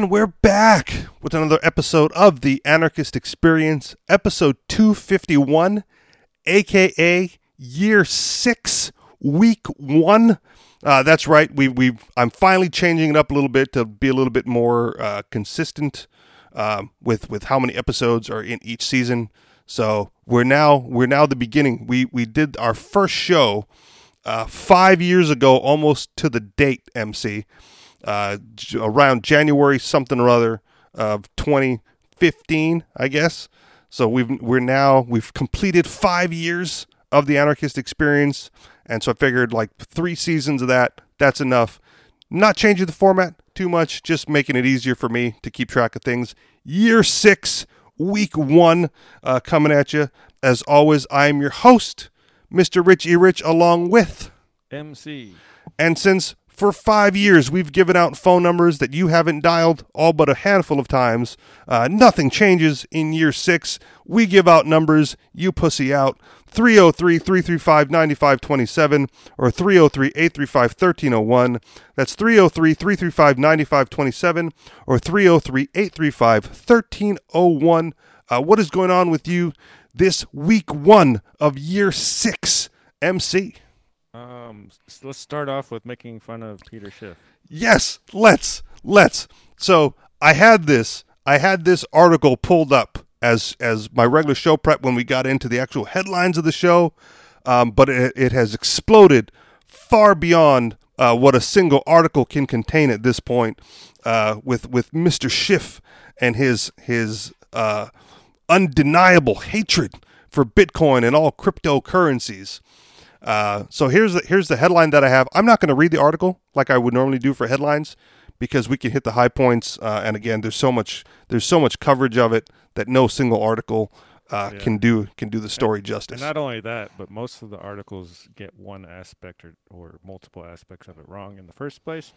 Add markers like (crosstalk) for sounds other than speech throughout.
And we're back with another episode of the Anarchist Experience, episode 251, aka year six, week one. Uh, that's right. We we I'm finally changing it up a little bit to be a little bit more uh, consistent um, with with how many episodes are in each season. So we're now we're now the beginning. We we did our first show uh, five years ago, almost to the date. MC uh, j- around January something or other of 2015, I guess. So we've we're now we've completed five years of the anarchist experience, and so I figured like three seasons of that that's enough. Not changing the format too much, just making it easier for me to keep track of things. Year six, week one, uh, coming at you. As always, I am your host, Mr. Rich E. Rich, along with MC. and since for five years we've given out phone numbers that you haven't dialed all but a handful of times, uh, nothing changes in year six. We give out numbers, you pussy out. 303 335 9527 or 303 835 1301. That's 303 335 9527 or 303 835 1301. Uh, What is going on with you this week one of year six, MC? Um, s- let's start off with making fun of Peter Schiff. Yes, let's let's. So I had this I had this article pulled up as as my regular show prep when we got into the actual headlines of the show, um, but it, it has exploded far beyond uh, what a single article can contain at this point. Uh, with with Mister Schiff and his his uh, undeniable hatred for Bitcoin and all cryptocurrencies. Uh, so here's the, here's the headline that I have. I'm not going to read the article like I would normally do for headlines because we can hit the high points. Uh, and again, there's so much there's so much coverage of it that no single article uh, Yeah. can do can do the story And justice. not only that, but most of the articles get one aspect or, or multiple aspects of it wrong in the first place.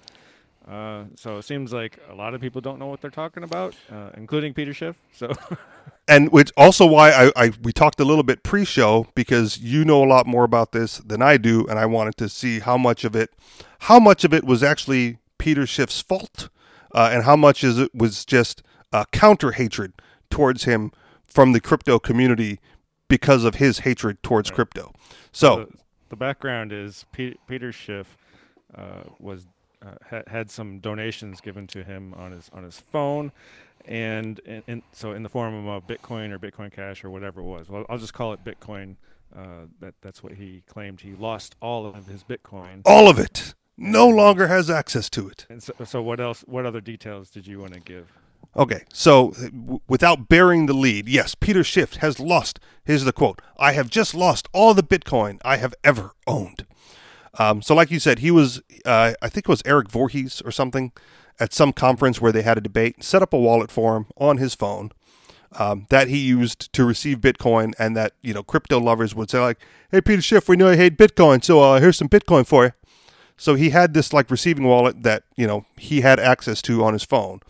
Uh, so it seems like a lot of people don't know what they're talking about, uh, including Peter Schiff. So (laughs) and which also why I, I we talked a little bit pre-show because you know a lot more about this than I do, and I wanted to see how much of it, how much of it was actually Peter Schiff's fault, uh, and how much is it was just counter hatred towards him from the crypto community because of his hatred towards Right. crypto. So the, the background is Pe- Peter Schiff uh, was uh, ha- had some donations given to him on his on his phone, and, and, and so in the form of Bitcoin or Bitcoin Cash or whatever it was. Well, I'll just call it Bitcoin. Uh, that that's what he claimed. He lost all of his Bitcoin. all of it no longer has access to it. And so, so what else? What other details did you want to give? Okay, so w- without bearing the lead, yes, Peter Schiff has lost. Here's the quote: "I have just lost all the Bitcoin I have ever owned." Um, so, like you said, he was, uh, I think it was Eric Voorhees or something, at some conference where they had a debate. Set up a wallet for him on his phone um, that he used to receive Bitcoin, and that you know crypto lovers would say like, "Hey, Peter Schiff, we know you hate Bitcoin, so uh, here's some Bitcoin for you." So he had this like receiving wallet that you know he had access to on his phone,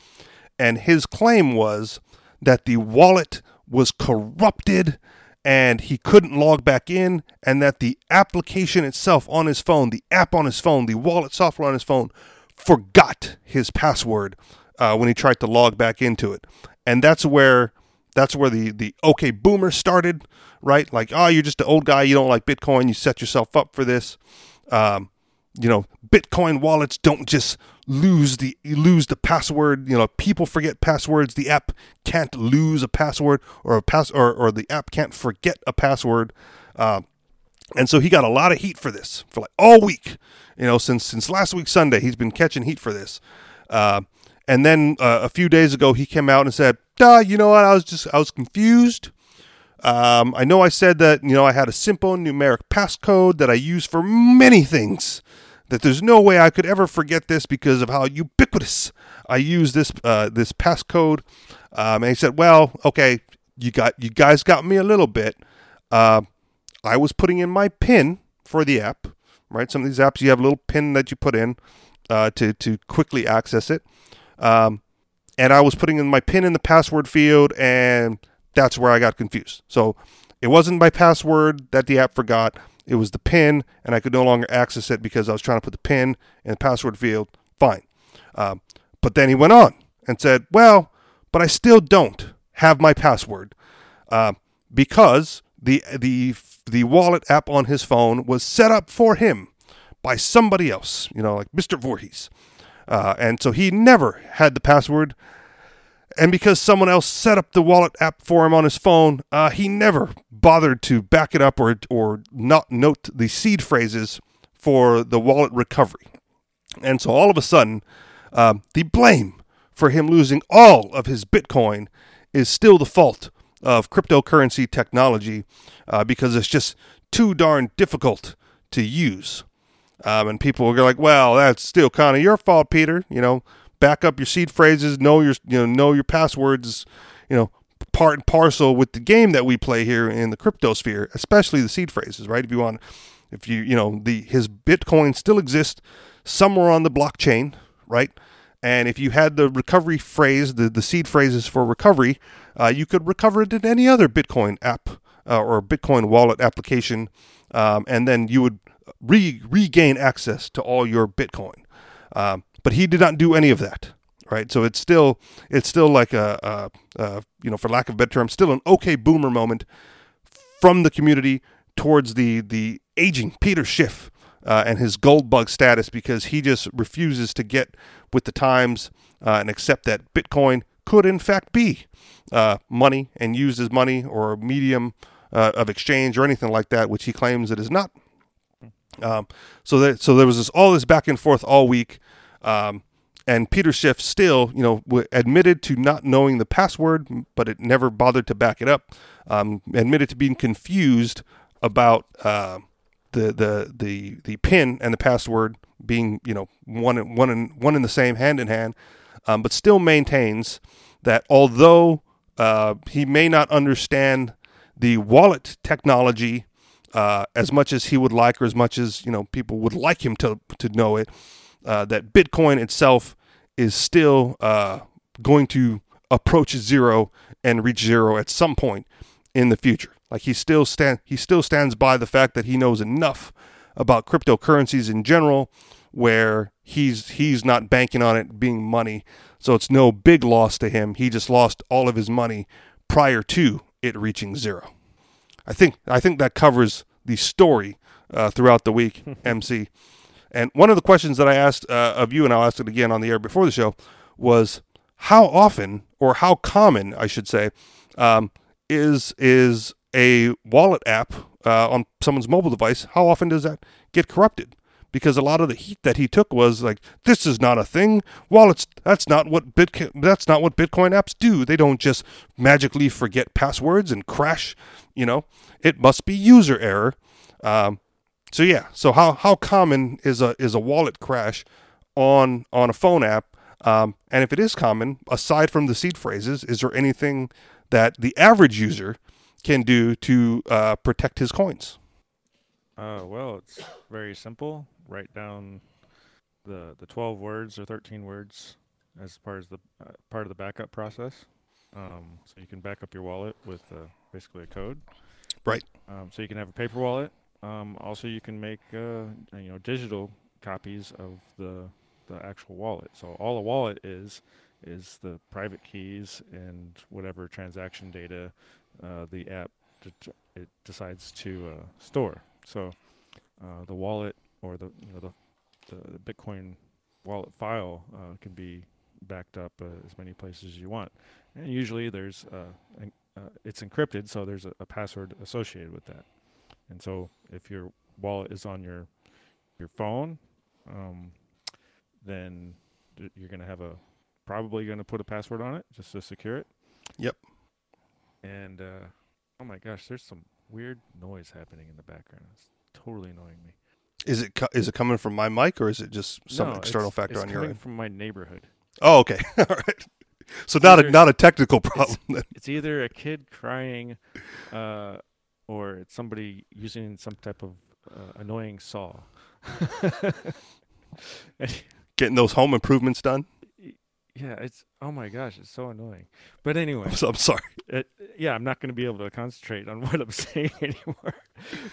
and his claim was that the wallet was corrupted and he couldn't log back in and that the application itself on his phone the app on his phone the wallet software on his phone forgot his password uh, when he tried to log back into it. And that's where that's where the the okay boomer started right? Like oh you're just an old guy. You don't like bitcoin. You set yourself up for this. Um, you know bitcoin wallets don't just lose the lose the password. You know people forget passwords. The app can't lose a password or a pass or, or the app can't forget a password. Uh, and so he got a lot of heat for this for like all week you know since since last week sunday he's been catching heat for this. Uh, and then uh, a few days ago he came out and said Duh, you know what? I was just i was confused um, I know I said that you know I had a simple numeric passcode that I use for many things. That there's no way I could ever forget this because of how ubiquitous I use this uh, this passcode. Um, and he said, "Well, okay, you got you guys got me a little bit. Uh, I was putting in my PIN for the app, right? Some of these apps you have a little PIN that you put in uh, to to quickly access it. Um, and I was putting in my PIN in the password field, and that's where I got confused. So it wasn't my password that the app forgot. It was the PIN, and I could no longer access it because I was trying to put the PIN in the password field. Fine. Um, but then he went on and said, "Well, but I still don't have my password uh, because the the the wallet app on his phone was set up for him by somebody else, you know, like Mr. Voorhees, uh, and so he never had the password." And because someone else set up the wallet app for him on his phone, uh, he never bothered to back it up or or not note the seed phrases for the wallet recovery. And so all of a sudden, uh, the blame for him losing all of his Bitcoin is still the fault of cryptocurrency technology uh, because it's just too darn difficult to use. Um, and people are like, "Well, that's still kind of your fault, Peter. You know, back up your seed phrases, know your you know know your passwords. You know, part and parcel with the game that we play here in the crypto sphere, especially the seed phrases, right? If you want, if you you know the his Bitcoin still exists somewhere on the blockchain, right? And if you had the recovery phrase, the, the seed phrases for recovery, uh, you could recover it in any other Bitcoin app uh, or Bitcoin wallet application, um, and then you would re- regain access to all your Bitcoin. Um, but he did not do any of that, right? So it's still it's still like a, a, a you know, for lack of a better term, still an okay boomer moment from the community towards the the aging Peter Schiff uh, and his gold bug status because he just refuses to get with the times uh, and accept that Bitcoin could in fact be uh, money and used as money or medium uh, of exchange or anything like that, which he claims it is not. Um, so that so there was this all this back and forth all week, um, and Peter Schiff still you know admitted to not knowing the password, but it never bothered to back it up. Um, admitted to being confused about uh, the the the the pin and the password being you know one one in one in the same hand in hand, um, but still maintains that although uh, he may not understand the wallet technology uh, as much as he would like, or as much as you know people would like him to to know it, uh, that Bitcoin itself is still uh, going to approach zero and reach zero at some point in the future. Like he still stand he still stands by the fact that he knows enough about cryptocurrencies in general where he's he's not banking on it being money. So it's no big loss to him. He just lost all of his money prior to it reaching zero. I think I think that covers the story uh, throughout the week, (laughs) MC. And one of the questions that I asked uh, of you, and I'll ask it again on the air before the show, was how often or how common, I should say, um, is is a wallet app uh, on someone's mobile device, how often does that get corrupted? Because a lot of the heat that he took was like, "This is not a thing. Wallets. That's not what Bitcoin. That's not what Bitcoin apps do. They don't just magically forget passwords and crash. You know, it must be user error." Um, so yeah. So how how common is a is a wallet crash on on a phone app? Um, and if it is common, aside from the seed phrases, is there anything that the average user can do to uh, protect his coins? Uh, well, it's very simple. Write down the the twelve words or thirteen words as part of the uh, part of the backup process. Um, so you can back up your wallet with uh, basically a code. Right. Um, so you can have a paper wallet. Um, also, you can make uh, you know digital copies of the the actual wallet. So all a wallet is is the private keys and whatever transaction data uh, the app it decides to uh, store. So uh, the wallet or the you know the, the Bitcoin wallet file uh, can be backed up uh, as many places as you want, and usually there's en- it's encrypted, so there's a, a password associated with that. And so if your wallet is on your your phone, um, then you're going to have a probably going to put a password on it just to secure it. Yep. And uh, oh my gosh, there's some weird noise happening in the background. It's totally annoying me. Is it co- is it coming from my mic or is it just some no, external it's, factor it's on your coming end? from my neighborhood. Oh, okay. (laughs) All right. So not a not a technical problem. then. It's either a kid crying, uh, or it's somebody using some type of uh, annoying saw. (laughs) Getting those home improvements done. yeah, it's oh my gosh, it's so annoying. But anyway, So (laughs) I'm sorry. it, yeah, I'm not going to be able to concentrate on (laughs) what I'm saying anymore.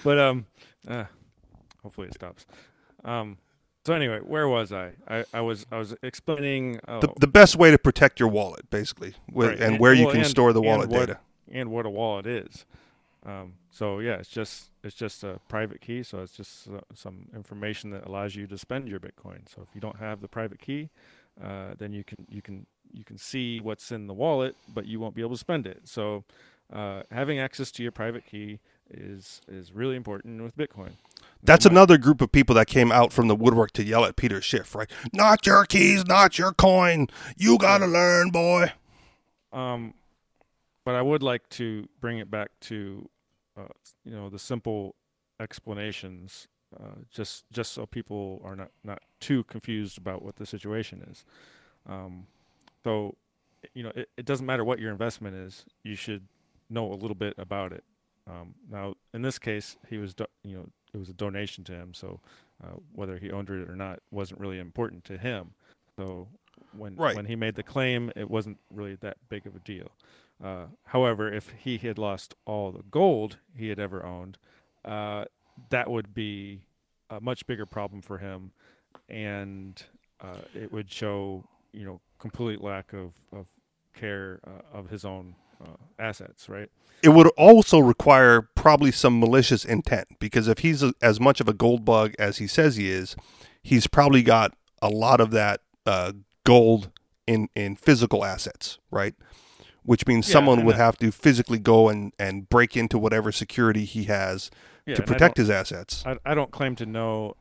but um, uh, hopefully it stops. Um, So anyway, where was I? I, I was I was explaining uh, The, the best way to protect your wallet, basically, with, Right, and, and- where you can and- store the and wallet what- data. and what a wallet is. Um, so yeah, it's just it's just a private key. So it's just uh, some information that allows you to spend your Bitcoin. So if you don't have the private key, uh, then you can you can you can see what's in the wallet, but you won't be able to spend it. So uh, having access to your private key is is really important with Bitcoin. That's might- another group of people that came out from the woodwork to yell at Peter Schiff, right? Not your keys, not your coin. You gotta learn, boy. Um, but I would like to bring it back to, uh, you know, the simple explanations, uh, just just so people are not not too confused about what the situation is. Um, so, you know, it, it doesn't matter what your investment is; you should know a little bit about it. Um, now, in this case, he was, do- you know, it was a donation to him, so uh, whether he owned it or not wasn't really important to him. So when Right. when he made the claim, it wasn't really that big of a deal. Uh, however, if he had lost all the gold he had ever owned, uh, that would be a much bigger problem for him, and uh, it would show, you know, complete lack of, of care uh, of his own uh, assets, right? It would also require probably some malicious intent because if he's a, as much of a gold bug as he says he is, he's probably got a lot of that gold in in physical assets, right? Which means Yeah, someone would that- have to physically go and, and break into whatever security he has Yeah, to protect his assets. I, I don't claim to know,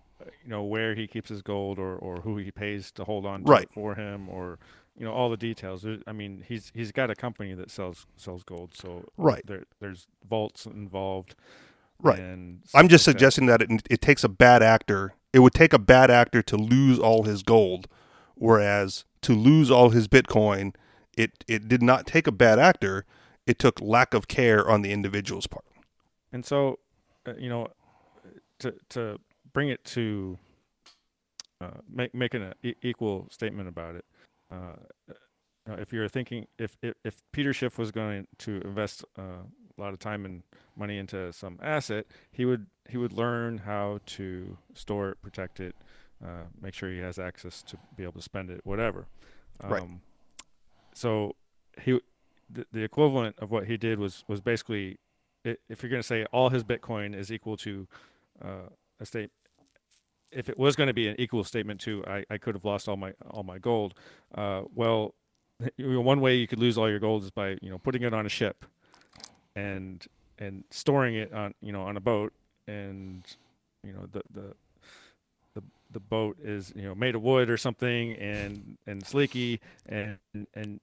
you know, where he keeps his gold or, or who he pays to hold on to Right. for him or, you know, all the details. I mean, he's he's got a company that sells sells gold, so Right. there there's vaults involved. Right. And I'm just like that. suggesting that it, it takes a bad actor. It would take a bad actor to lose all his gold, whereas to lose all his Bitcoin, it it did not take a bad actor. It took lack of care on the individual's part. And so, uh, you know, to to bring it to uh, make making an e- equal statement about it. Uh, if you're thinking if, if if Peter Schiff was going to invest uh, a lot of time and money into some asset, he would he would learn how to store it, protect it, uh, make sure he has access to be able to spend it, whatever. Um, Right. So he the, the equivalent of what he did was was basically if you're going to say all his Bitcoin is equal to uh, a state, if it was going to be an equal statement to I, I could have lost all my all my gold, uh, well, (laughs) one way you could lose all your gold is by you know putting it on a ship, and and storing it on you know on a boat, and you know the the the boat is you know made of wood or something and and it's leaky and and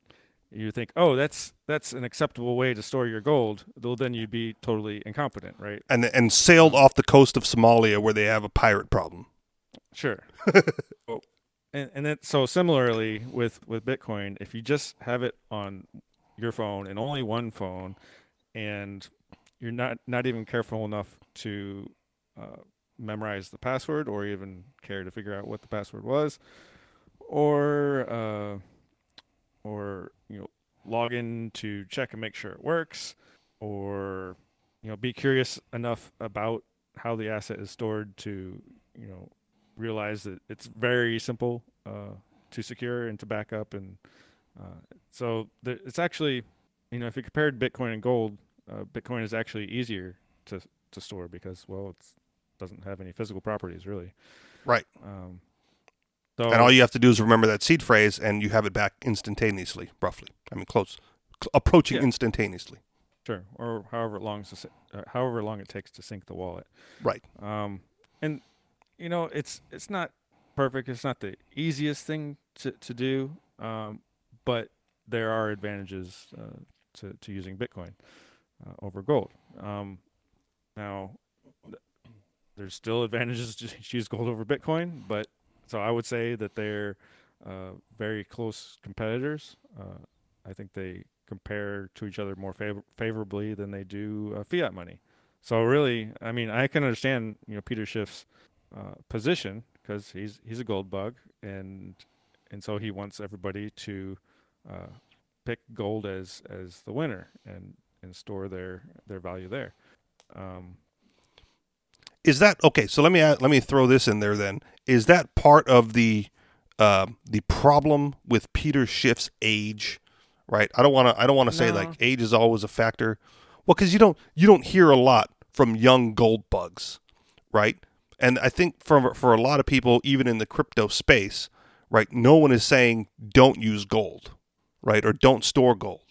you think oh that's that's an acceptable way to store your gold well then you'd be totally incompetent right And and sailed off the coast of Somalia where they have a pirate problem. Sure. (laughs) Oh, and and then so similarly with with Bitcoin, if you just have it on your phone and only one phone, and you're not not even careful enough to uh, memorize the password or even care to figure out what the password was, or uh, or you know log in to check and make sure it works, or you know be curious enough about how the asset is stored to you know realize that it's very simple uh, to secure and to back up and uh, so it's actually you know if you compared bitcoin and gold uh, bitcoin is actually easier to to store because well it doesn't have any physical properties really Right. um, so And all you have to do is remember that seed phrase, and you have it back instantaneously, roughly. I mean, close, cl- approaching Yeah. instantaneously. sure or however long to, uh, however long it takes to sync the wallet Right. um, and you know it's it's not perfect it's not the easiest thing to, to do um, but there are advantages uh, to, to using bitcoin uh, over gold um, now there's still advantages to (laughs) use gold over bitcoin but so i would say that they're uh, very close competitors uh, i think they compare to each other more favor- favorably than they do uh, fiat money so really, I mean, I can understand you know Peter Schiff's uh, position because he's he's a gold bug, and and so he wants everybody to uh, pick gold as as the winner and and store their their value there. Um, is that okay? So let me let me throw this in there. Then is that part of the uh, the problem with Peter Schiff's age? Right. I don't want to. I don't want to say like age is always a factor. Well, because you don't you don't hear a lot from young gold bugs, right? And I think for for a lot of people, even in the crypto space, right, no one is saying don't use gold, right, or don't store gold,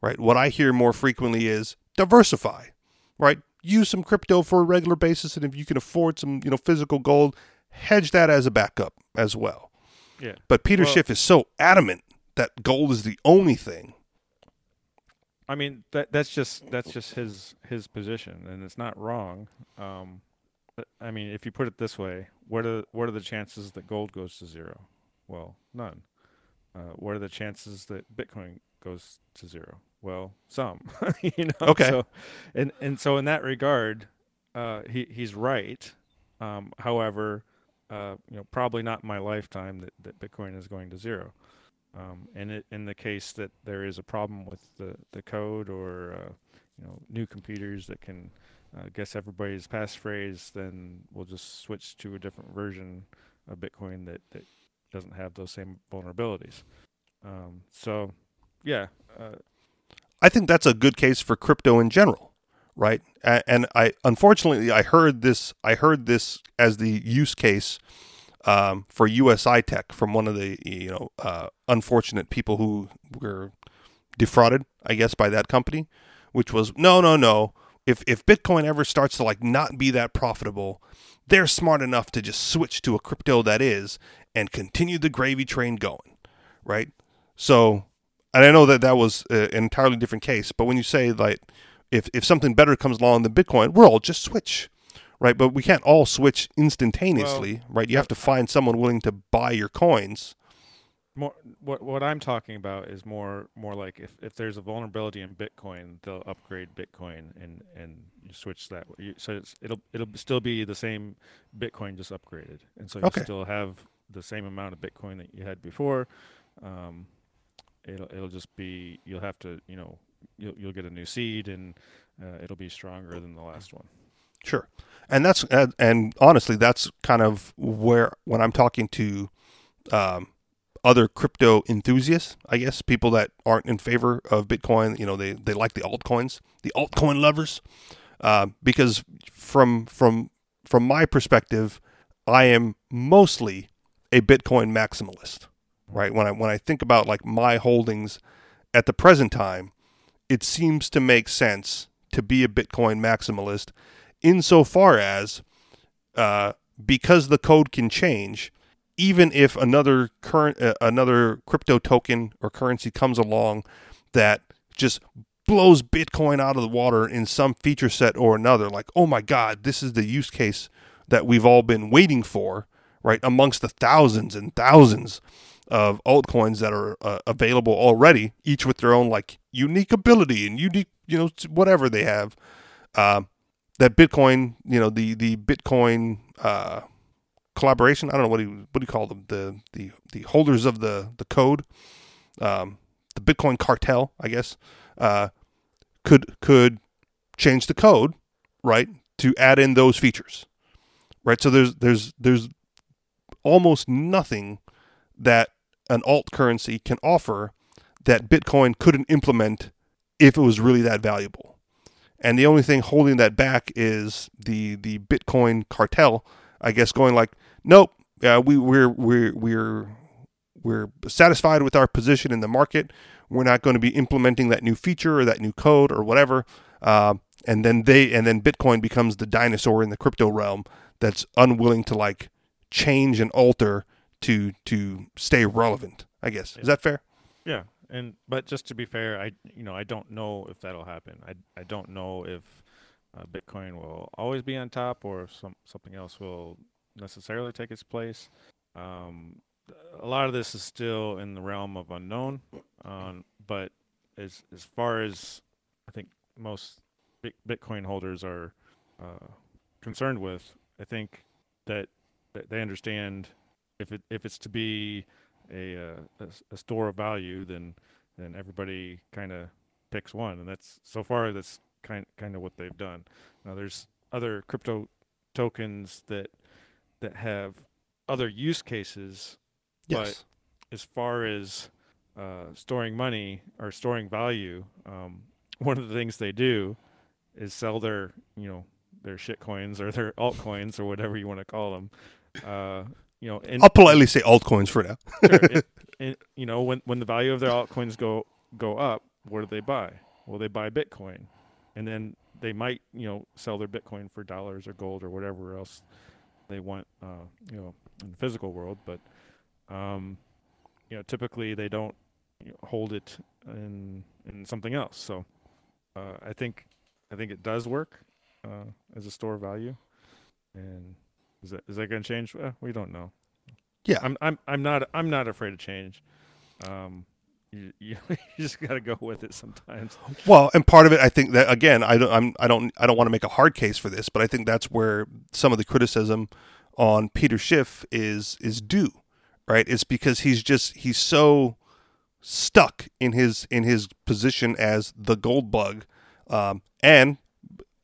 right. What I hear more frequently is diversify, right. Use some crypto for a regular basis, and if you can afford some, you know, physical gold, hedge that as a backup as well. Yeah. But Peter Well- Schiff is so adamant that gold is the only thing. I mean that that's just that's just his his position, and it's not wrong. Um, I mean, if you put it this way, what are what are the chances that gold goes to zero? Well, none. Uh, what are the chances that Bitcoin goes to zero? Well, some. (laughs) you know. Okay. So, and and so in that regard, uh, he he's right. Um, however, uh, you know, probably not in my lifetime that, that Bitcoin is going to zero. Um, and it, in the case that there is a problem with the, the code or uh, you know new computers that can uh, guess everybody's passphrase, then we'll just switch to a different version of Bitcoin that, that doesn't have those same vulnerabilities. Um, so, yeah, uh, I think that's a good case for crypto in general, right? And I unfortunately I heard this I heard this as the use case um, for USI Tech from one of the you know uh, unfortunate people who were defrauded, I guess, by that company, which was no, no, no. If if Bitcoin ever starts to like not be that profitable, they're smart enough to just switch to a crypto that is and continue the gravy train going, right? So and I know that that was uh, an entirely different case. But when you say like, if if something better comes along than Bitcoin, we're all just switch, right? But we can't all switch instantaneously, right? You have to find someone willing to buy your coins. more what what I'm talking about is more more like if, if there's a vulnerability in Bitcoin, they'll upgrade Bitcoin and and switch that. So it's, it'll it'll still be the same Bitcoin just upgraded, and so you Okay. still have the same amount of Bitcoin that you had before. Um, it'll it'll just be you'll have to you know you'll you'll get a new seed and uh, it'll be stronger than the last one. Sure, and that's and, and honestly, that's kind of where when I'm talking to um, other crypto enthusiasts, I guess people that aren't in favor of Bitcoin, you know, they they like the altcoins, the altcoin lovers, uh, because from from from my perspective, I am mostly a Bitcoin maximalist, right? When I when I think about like my holdings at the present time, it seems to make sense to be a Bitcoin maximalist insofar as uh, because the code can change, even if another current uh, another crypto token or currency comes along that just blows Bitcoin out of the water in some feature set or another, like oh my God, this is the use case that we've all been waiting for, right? Amongst the thousands and thousands of altcoins that are uh, available already, each with their own like unique ability and unique, you know, whatever they have. Uh, that Bitcoin, you know, the the Bitcoin uh, collaboration. I don't know what do you what do you call them? The the the holders of the the code, um, the Bitcoin cartel, I guess, uh, could could change the code, right, to add in those features, right. So there's there's there's almost nothing that an alt currency can offer that Bitcoin couldn't implement if it was really that valuable. And the only thing holding that back is the the Bitcoin cartel, I guess, going like, nope, uh, we we're we're we're we're satisfied with our position in the market. We're not going to be implementing that new feature or that new code or whatever. Uh, and then they and then Bitcoin becomes the dinosaur in the crypto realm that's unwilling to like change and alter to to stay relevant. I guess is that fair? Yeah, and but just to be fair, I you know I don't know if that'll happen. I I don't know if uh, Bitcoin will always be on top or if some something else will necessarily take its place. Um, a lot of this is still in the realm of unknown. Um, but as as far as I think most Bitcoin holders are uh, concerned with, I think that, that they understand if it if it's to be a, uh, a a store of value, then then everybody kind of picks one, and that's so far that's kind kind of what they've done. Now there's other crypto tokens that that have other use cases. Yes. But as far as uh, storing money or storing value, um, one of the things they do is sell their you know their shit coins or their (laughs) altcoins or whatever you want to call them. Uh, you know, and I'll politely say altcoins for now. sure, it, it, (laughs) you know when when the value of their altcoins go go up, what do they buy? Well, they buy Bitcoin, and then they might you know sell their Bitcoin for dollars or gold or whatever else they want. Uh, you know, in the physical world, but um, you know typically they don't you know, hold it in in something else. So uh, I think I think it does work uh, as a store of value, and is that is that going to change? Uh, we don't know. Yeah. I'm I'm I'm not I'm not afraid of change. Um, you you, (laughs) you just got to go with it sometimes. Well, and part of it, I think that again, I don't, I'm, I don't, I don't want to make a hard case for this, but I think that's where some of the criticism on Peter Schiff is is due, right? It's because he's just he's so stuck in his in his position as the gold bug, um, and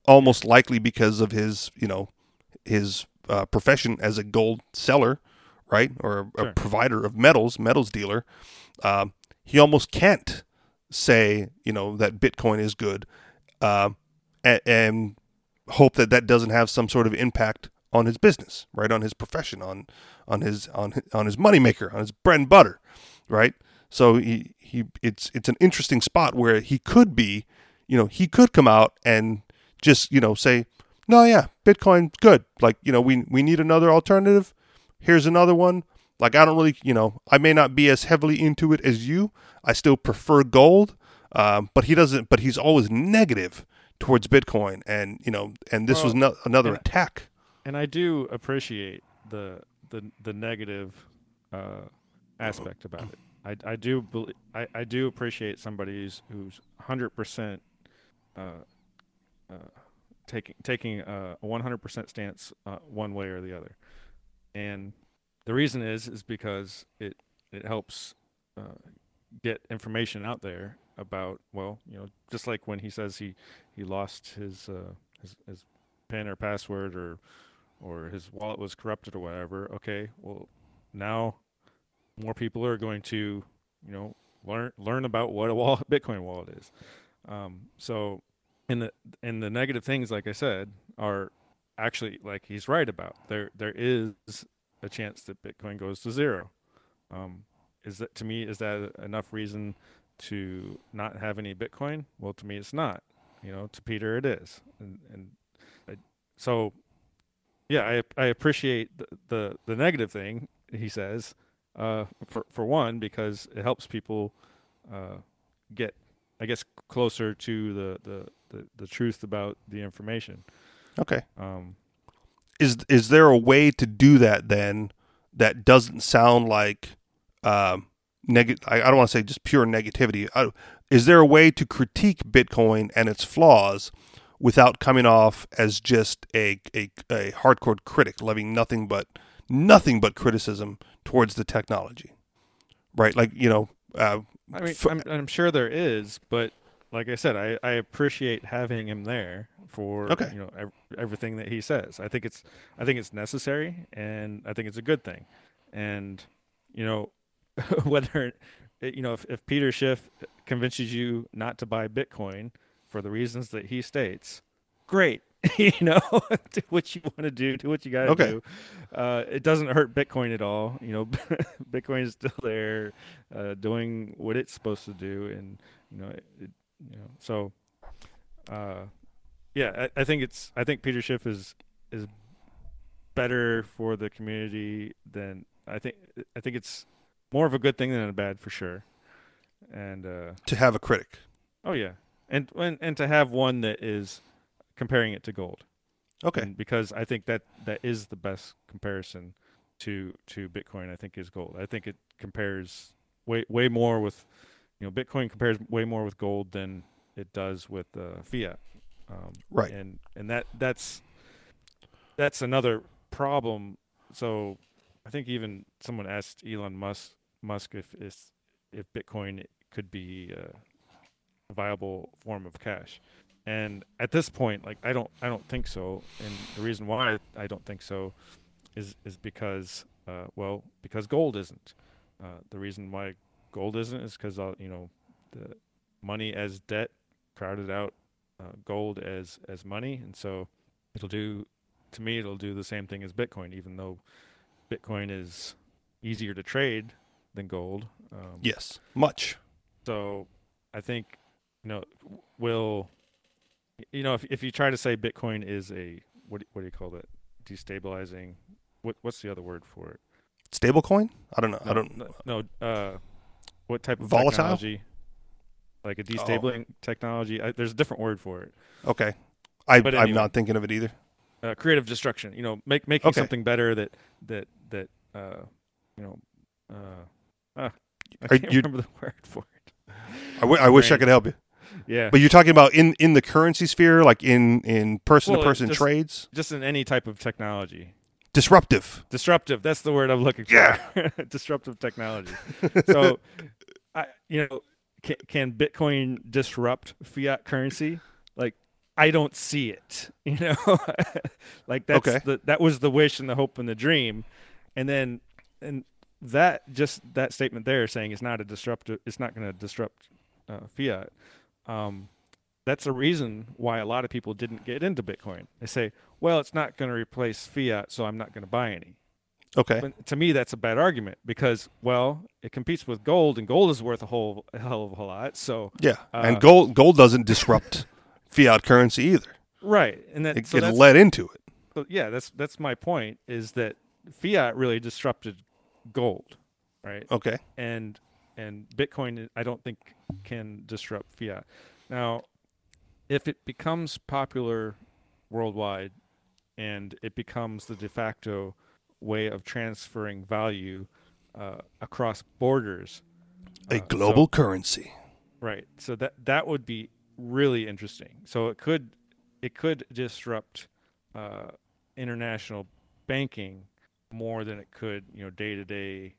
almost likely because of his you know his uh, profession as a gold seller, right, or a Sure. provider of metals, metals dealer. Um, he almost can't say you know that Bitcoin is good, um, and, and hope that that doesn't have some sort of impact on his business, right, on his profession, on on his on his, on his moneymaker, on his bread and butter, right. So he he it's it's an interesting spot where he could be, you know, he could come out and just you know say, no, yeah, Bitcoin good, like you know we we need another alternative. Here's another one. Like I don't really, you know, I may not be as heavily into it as you. I still prefer gold, um, but he doesn't. But he's always negative towards Bitcoin, and you know, and this was no, another and- attack. and I do appreciate the the the negative uh, aspect about it. I, I do bel I, I do appreciate somebody who's who's hundred percent uh, uh, taking taking a one hundred percent stance uh, one way or the other, and the reason is is because it it helps uh, get information out there about well you know just like when he says he he lost his uh, his, his pin or password or or his wallet was corrupted or whatever okay well now more people are going to you know learn learn about what a wallet (laughs) bitcoin wallet is. Um, so and the and the negative things like i said are actually like he's right about. There there is a chance that bitcoin goes to zero. Um, is that to me is that enough reason to not have any bitcoin? Well to me it's not. You know to peter it is. And and I, so yeah i i appreciate the, the the negative thing he says uh for for one because it helps people uh get i guess closer to the the the, the truth about the information Okay, um is is there a way to do that then that doesn't sound like um, neg- I, I don't want to say just pure negativity. I, is there a way to critique Bitcoin and its flaws without coming off as just a, a, a hardcore critic, loving nothing but nothing but criticism towards the technology? Right, like you know, uh, I mean, F- I'm, I'm sure there is, but like I said, I, I appreciate having him there for Okay. you know ev- everything that he says. I think it's I think it's necessary, and I think it's a good thing. And you know, (laughs) whether you know if, if Peter Schiff convinces you not to buy Bitcoin for the reasons that he states, great. (laughs) you know, (laughs) do what you want to do, do what you got to Okay. do. Uh, it doesn't hurt Bitcoin at all. You know, Bitcoin is still there, uh, doing what it's supposed to do, and you know, it, it, you know, so uh, yeah, I, I think it's I think Peter Schiff is is better for the community than I think. I think it's more of a good thing than a bad for sure. And uh, to have a critic. oh yeah, and, and and to have one that is comparing it to gold. Okay, And because I think that that is the best comparison to to Bitcoin. I think is gold. I think it compares way way more with you know Bitcoin compares way more with gold than it does with uh, fiat. Um, Right. And and that that's that's another problem. So I think even someone asked Elon Musk Musk if if, if Bitcoin could be uh, a viable form of cash, And at this point, like I don't I don't think so. And the reason why I don't think so is is because uh, well because gold isn't. Uh, the reason why gold isn't is because you know the money as debt crowded out uh, gold as as money, and so it'll do to me it'll do the same thing as Bitcoin, even though Bitcoin is easier to trade than gold. Um, Yes, much. so I think you know will you know if if you try to say Bitcoin is a what do, what do you call that destabilizing what what's the other word for it? Stablecoin? I don't know. I don't. no, no uh what type of Volatile? technology? Like a destabilizing technology. I, there's a different word for it. Okay, I, I'm anyway. not thinking of it either. Uh, creative destruction. You know, make making Okay. something better that that that uh you know uh, ah, I can't you- remember the (laughs) word for it. I, w- I wish I could help you. Yeah. But you're talking about in in the currency sphere, like in in person to Well, person trades, just in any type of technology. disruptive. disruptive that's the word i'm looking for Yeah. (laughs) disruptive technology so (laughs) i you know can, can bitcoin disrupt fiat currency? Like i don't see it (laughs) you know? (laughs) Like that's Okay. the that was the wish and the hope and the dream. And then and that just that statement there saying it's not a disruptive it's not going to disrupt uh, fiat um that's a reason why a lot of people didn't get into bitcoin. They say well it's not going to replace fiat so i'm not going to buy any Okay, but to me, that's a bad argument because, well, it competes with gold, and gold is worth a whole a hell of a lot. So, yeah, uh, and gold gold doesn't disrupt (laughs) fiat currency either. right, and that It, so it led into it. so, yeah, that's that's my point is that fiat really disrupted gold, right? Okay, And and Bitcoin, I don't think can disrupt fiat. Now, if it becomes popular worldwide, and it becomes the de facto way of transferring value uh, across borders, a Uh, so- global currency. Right. So that that would be really interesting. So it could it could disrupt uh, international banking more than it could you know day to day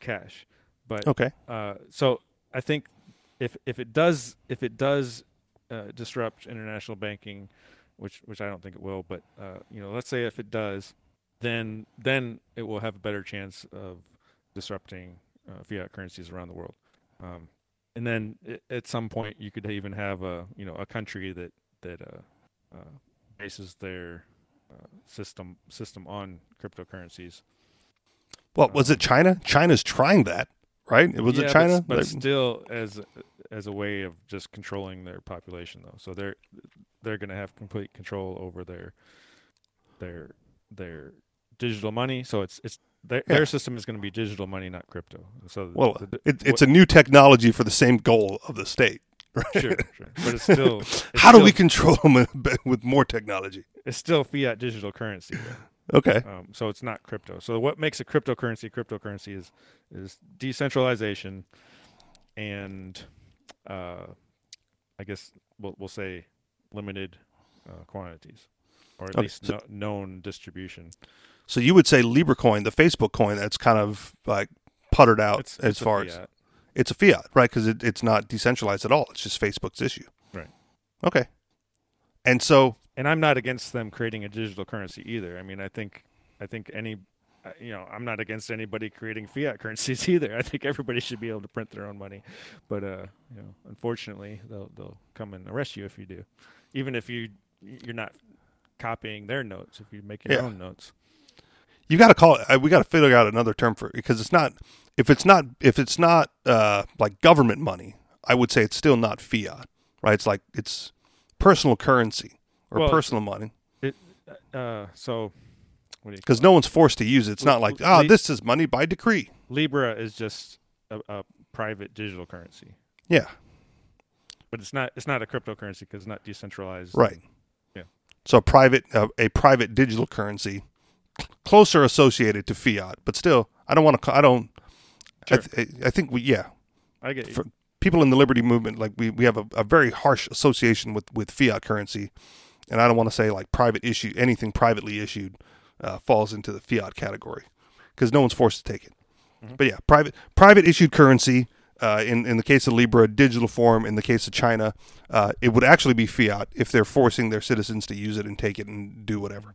cash. But Okay, uh, so I think if if it does if it does uh, disrupt international banking, which which I don't think it will, but uh, you know let's say if it does, then then it will have a better chance of disrupting uh, fiat currencies around the world. Um, and then i at some point you could even have a you know a country that that uh, uh, bases their uh, system system on cryptocurrencies. well, was it China? China's trying that, right? Was Yeah, it but China? But, That- still, as as a way of just controlling their population, though, so they're they're going to have complete control over their their their digital money. So it's it's their, Yeah. their system is going to be digital money, not crypto. So well, the- it, it's a new technology for the same goal of the state. (laughs) sure, sure, but it's still (laughs) it's How do we control them with more technology? It's still fiat digital currency. though. Okay, Um, so it's not crypto. So what makes a cryptocurrency cryptocurrency is is decentralization and uh, I guess we'll we'll say limited uh, quantities or at Okay, least no, known distribution. So you would say Libra coin, the Facebook coin, that's kind of like puttered out It's, as it's far as it's a fiat, right? Because it, it's not decentralized at all. It's just Facebook's issue. Right. Okay. And so, and I'm not against them creating a digital currency either. I mean, I think I think any uh, you know, I'm not against anybody creating fiat (laughs) currencies either. I think everybody should be able to print their own money, but uh, you know, unfortunately, they'll they'll come and arrest you if you do, even if you you're not copying their notes. If you make your Yeah. own notes, you got to call it. uh, We got to figure out another term for it because it's not. If it's not, if it's not uh, like government money, I would say it's still not fiat, right? It's like it's personal currency or Well, personal money uh, so what do you because no one's forced to use it. It's not like ah, le- this is money by decree. Libra is just a, a private digital currency, Yeah, but it's not it's not a cryptocurrency because it's not decentralized. right. Yeah. So a private, uh, a private digital currency, closer associated to fiat, but still, I don't want to. I don't. I, th- I think we yeah. I get you. For- people in the liberty movement like we, we have a, a very harsh association with, with fiat currency and i don't want to say like private issue anything privately issued uh, falls into the fiat category because no one's forced to take it Mhm. but yeah private private issued currency Uh, in in the case of Libra, digital form. In the case of China, uh, it would actually be fiat if they're forcing their citizens to use it and take it and do whatever.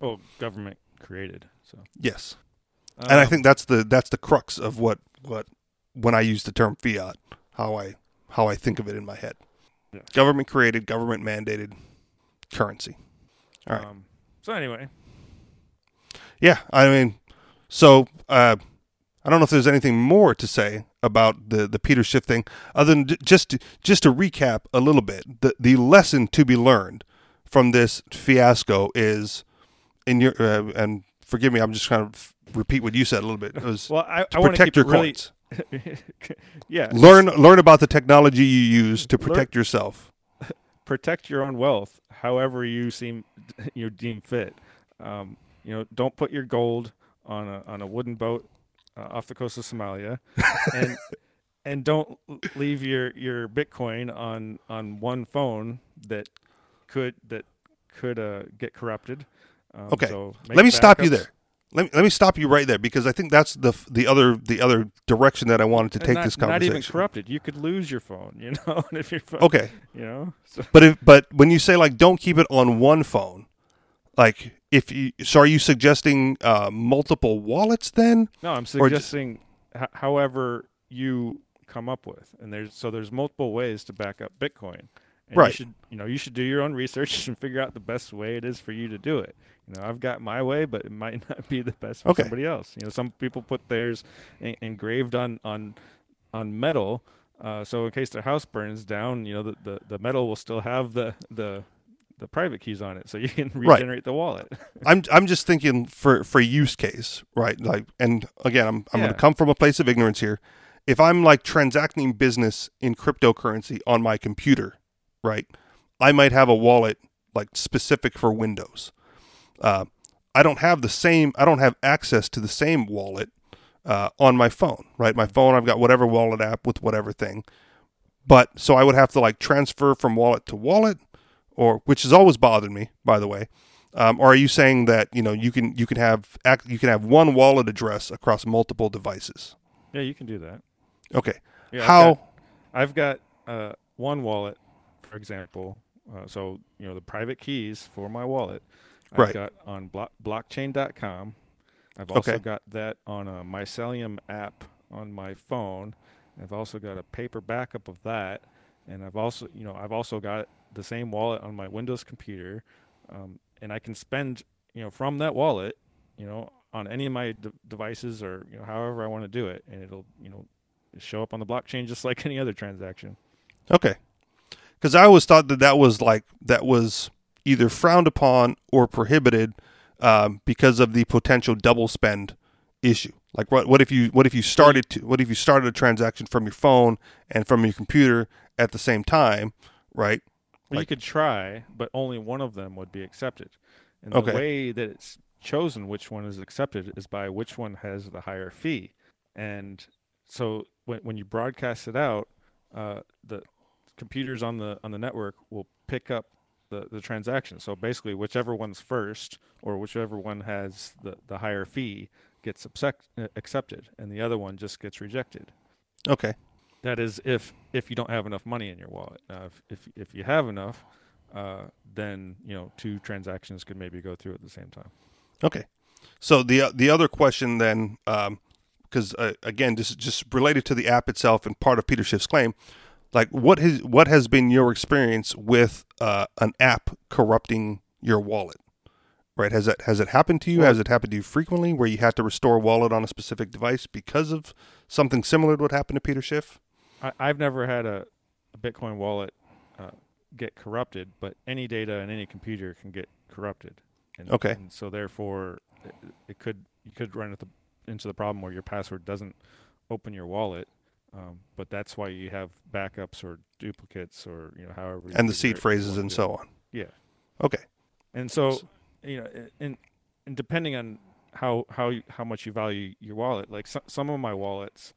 Well, government created. So, Yes, and I Um, think that's the that's the crux of what what when I use the term fiat, how I how I think of it in my head. Yeah. Government created, government mandated currency. all right. Um, so anyway, Yeah, I mean, so uh, I don't know if there's anything more to say about the the Peter Schiff thing, other than just to, just to recap a little bit. The the lesson to be learned from this fiasco is in your uh, and forgive me, I'm just trying to f- repeat what you said a little bit. (laughs) Well, I, to I protect keep your really, coins. (laughs) yeah, Learn learn about the technology you use to protect yourself. (laughs) protect your own wealth however you seem you deem fit. Um, you know, don't put your gold on a on a wooden boat uh, off the coast of Somalia, and and don't leave your your Bitcoin on on one phone that could that could uh, get corrupted. Um, Okay. so Let me make stop you there. Let me, let me stop you right there because I think that's the the other the other direction that I wanted to And take not, this Not conversation. even corrupted. You could lose your phone. You (laughs) know, if your phone, Okay, you know, so But if but when you say like don't keep it on one phone, like if you so are you suggesting uh, multiple wallets then? No, I'm Or just- suggesting h- however you come up with, and there's so there's multiple ways to back up Bitcoin. And Right. You should you know you should do your own research (laughs) and figure out the best way it is for you to do it. You know, I've got my way, but it might (laughs) not be the best for Okay. somebody else. You know, some people put theirs en- engraved on on on metal. Uh, so in case their house burns down, you know the, the, the metal will still have the, the the private keys on it, so (laughs) you can Right. regenerate the wallet. I'm I'm just thinking for for use case, right? Like and again, I'm I'm going to come from a place of ignorance here. If I'm like transacting business in cryptocurrency on my computer, right? I might have a wallet like specific for Windows. Uh, I don't have the same. I don't have access to the same wallet uh, on my phone, right? My phone, I've got whatever wallet app with whatever thing. But so I would have to like transfer from wallet to wallet, or which has always bothered me, by the way. Um, or are you saying that you know you can you can have you can have one wallet address across multiple devices? yeah, you can do that. Okay. Yeah, I've How? got- I've got uh, one wallet, for example. Uh, so you know the private keys for my wallet. I've Right. got on blo- blockchain.com. I've also Okay. got that on a Mycelium app on my phone. I've also got a paper backup of that, and I've also you know I've also got the same wallet on my Windows computer, um, and I can spend you know from that wallet, you know, on any of my de- devices or you know however I want to do it, and it'll you know show up on the blockchain just (laughs) like any other transaction. Okay. Because I always thought that that was like that was either frowned upon or prohibited um, because of the potential double spend issue. Like what what if you what if you started to what if you started a transaction from your phone and from your computer at the same time, right? Well, you could try, but only one of them would be accepted. And Okay. the way that it's chosen which one is accepted is by which one has the higher fee. And so when when you broadcast it out, uh, the computers on the on the network will pick up the, the transaction. So basically, whichever one's first or whichever one has the, the higher fee gets accept, uh, accepted, and the other one just gets rejected. Okay. That is, if if you don't have enough money in your wallet. Now, if if, if you have enough, uh, then you know two transactions could maybe go through at the same time. Okay. So the the other question then, because uh, again, this is just related to the app itself and part of Peter Schiff's claim. Like, what has what has been your experience with uh, an app corrupting your wallet? Right? Has that has it happened to you? Has it happened to you frequently, where you had to restore a wallet on a specific device because of something similar to what happened to Peter Schiff? I, I've never had a, a Bitcoin wallet uh, get corrupted, but any data in any computer can get corrupted. And, Okay. And so therefore, it, it could you could run into the, into the problem where your password doesn't open your wallet. Um, but that's why you have backups or duplicates or you know however. And the seed phrases and so on. Yeah. Okay. And so, you know, and and depending on how how how much you value your wallet, like so, some of my wallets,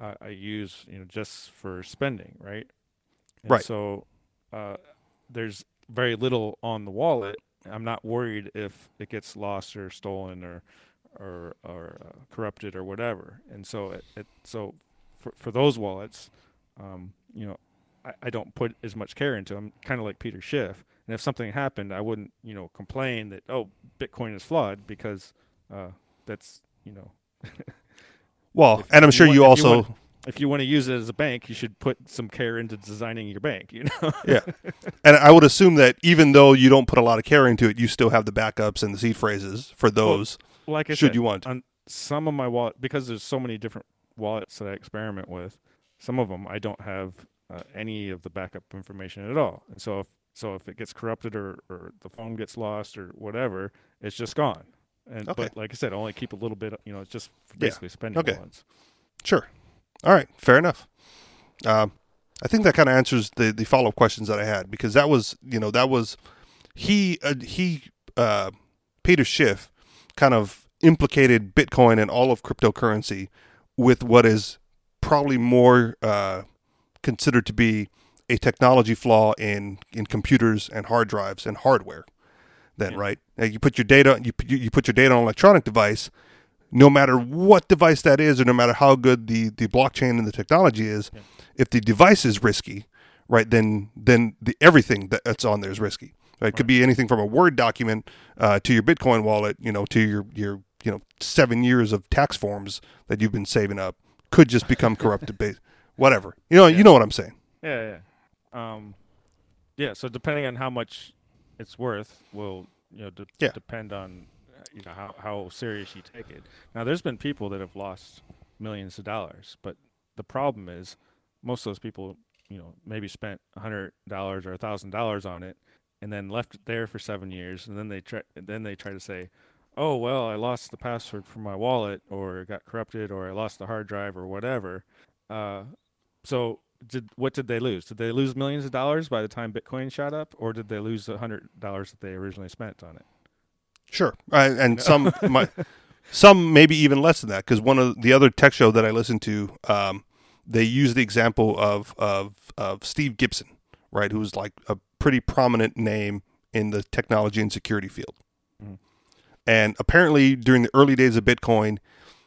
uh, I use you know just for spending, right? And Right. So, uh, there's very little on the wallet. I'm not worried if it gets lost or stolen or or or uh, corrupted or whatever. And so it, it so for for those wallets, um, you know, I, I don't put as much care into them. Kind of like Peter Schiff. And if something happened, I wouldn't you know complain that oh Bitcoin is flawed because uh, that's you know. (laughs) Well, If and I'm you sure want- you if you also want- if you want to use it as a bank, you should put some care into designing your bank. You know. (laughs) yeah, and I would assume that even though you don't put a lot of care into it, you still have the backups and the seed phrases for those. like I should said, you want. on some of my wallet because there's so many different wallets that I experiment with. Some of them I don't have uh, any of the backup information at all, and so if so if it gets corrupted or, or the phone gets lost or whatever, it's just gone. And Okay. but like I said, I only keep a little bit. You know, it's just for Yeah. basically spending Okay. wallets. Sure. All right. Fair enough. Um, I think that kind of answers the the follow up questions that I had because that was you know that was he uh, he uh, Peter Schiff kind of implicated Bitcoin and all of cryptocurrency with what is probably more uh, considered to be a technology flaw in in computers and hard drives and hardware. Then Yeah. right, Now, you put your data you put- you put your data on an electronic device no matter what device that is, or no matter how good the, the blockchain and the technology is, Yeah. if the device is risky, right, then then the everything that's on there is risky. Right? It could be anything from a Word document uh, to your Bitcoin wallet, you know, to your your you know seven years of tax forms that you've been saving up could just become (laughs) corrupted. Base, whatever, you know, you know what I'm saying. Yeah, yeah. Um, yeah. So depending on how much it's worth, will you know de- Yeah. depend on you know how how serious you take it. Now, there's been people that have lost millions of dollars, but the problem is most of those people, you know, maybe spent a hundred dollars or a thousand dollars on it, and then left it there for seven years, and then they try then they try to say. Oh well, I lost the password from my wallet, or it got corrupted, or I lost the hard drive, or whatever. Uh, so did what did they lose? Did they lose millions of dollars by the time Bitcoin shot up, or did they lose the hundred dollars that they originally spent on it? Sure, uh, and (laughs) some my, some maybe even less than that because one of the other tech show that I listened to, um, they use the example of of of Steve Gibson, right, who's like a pretty prominent name in the technology and security field. And apparently during the early days of Bitcoin,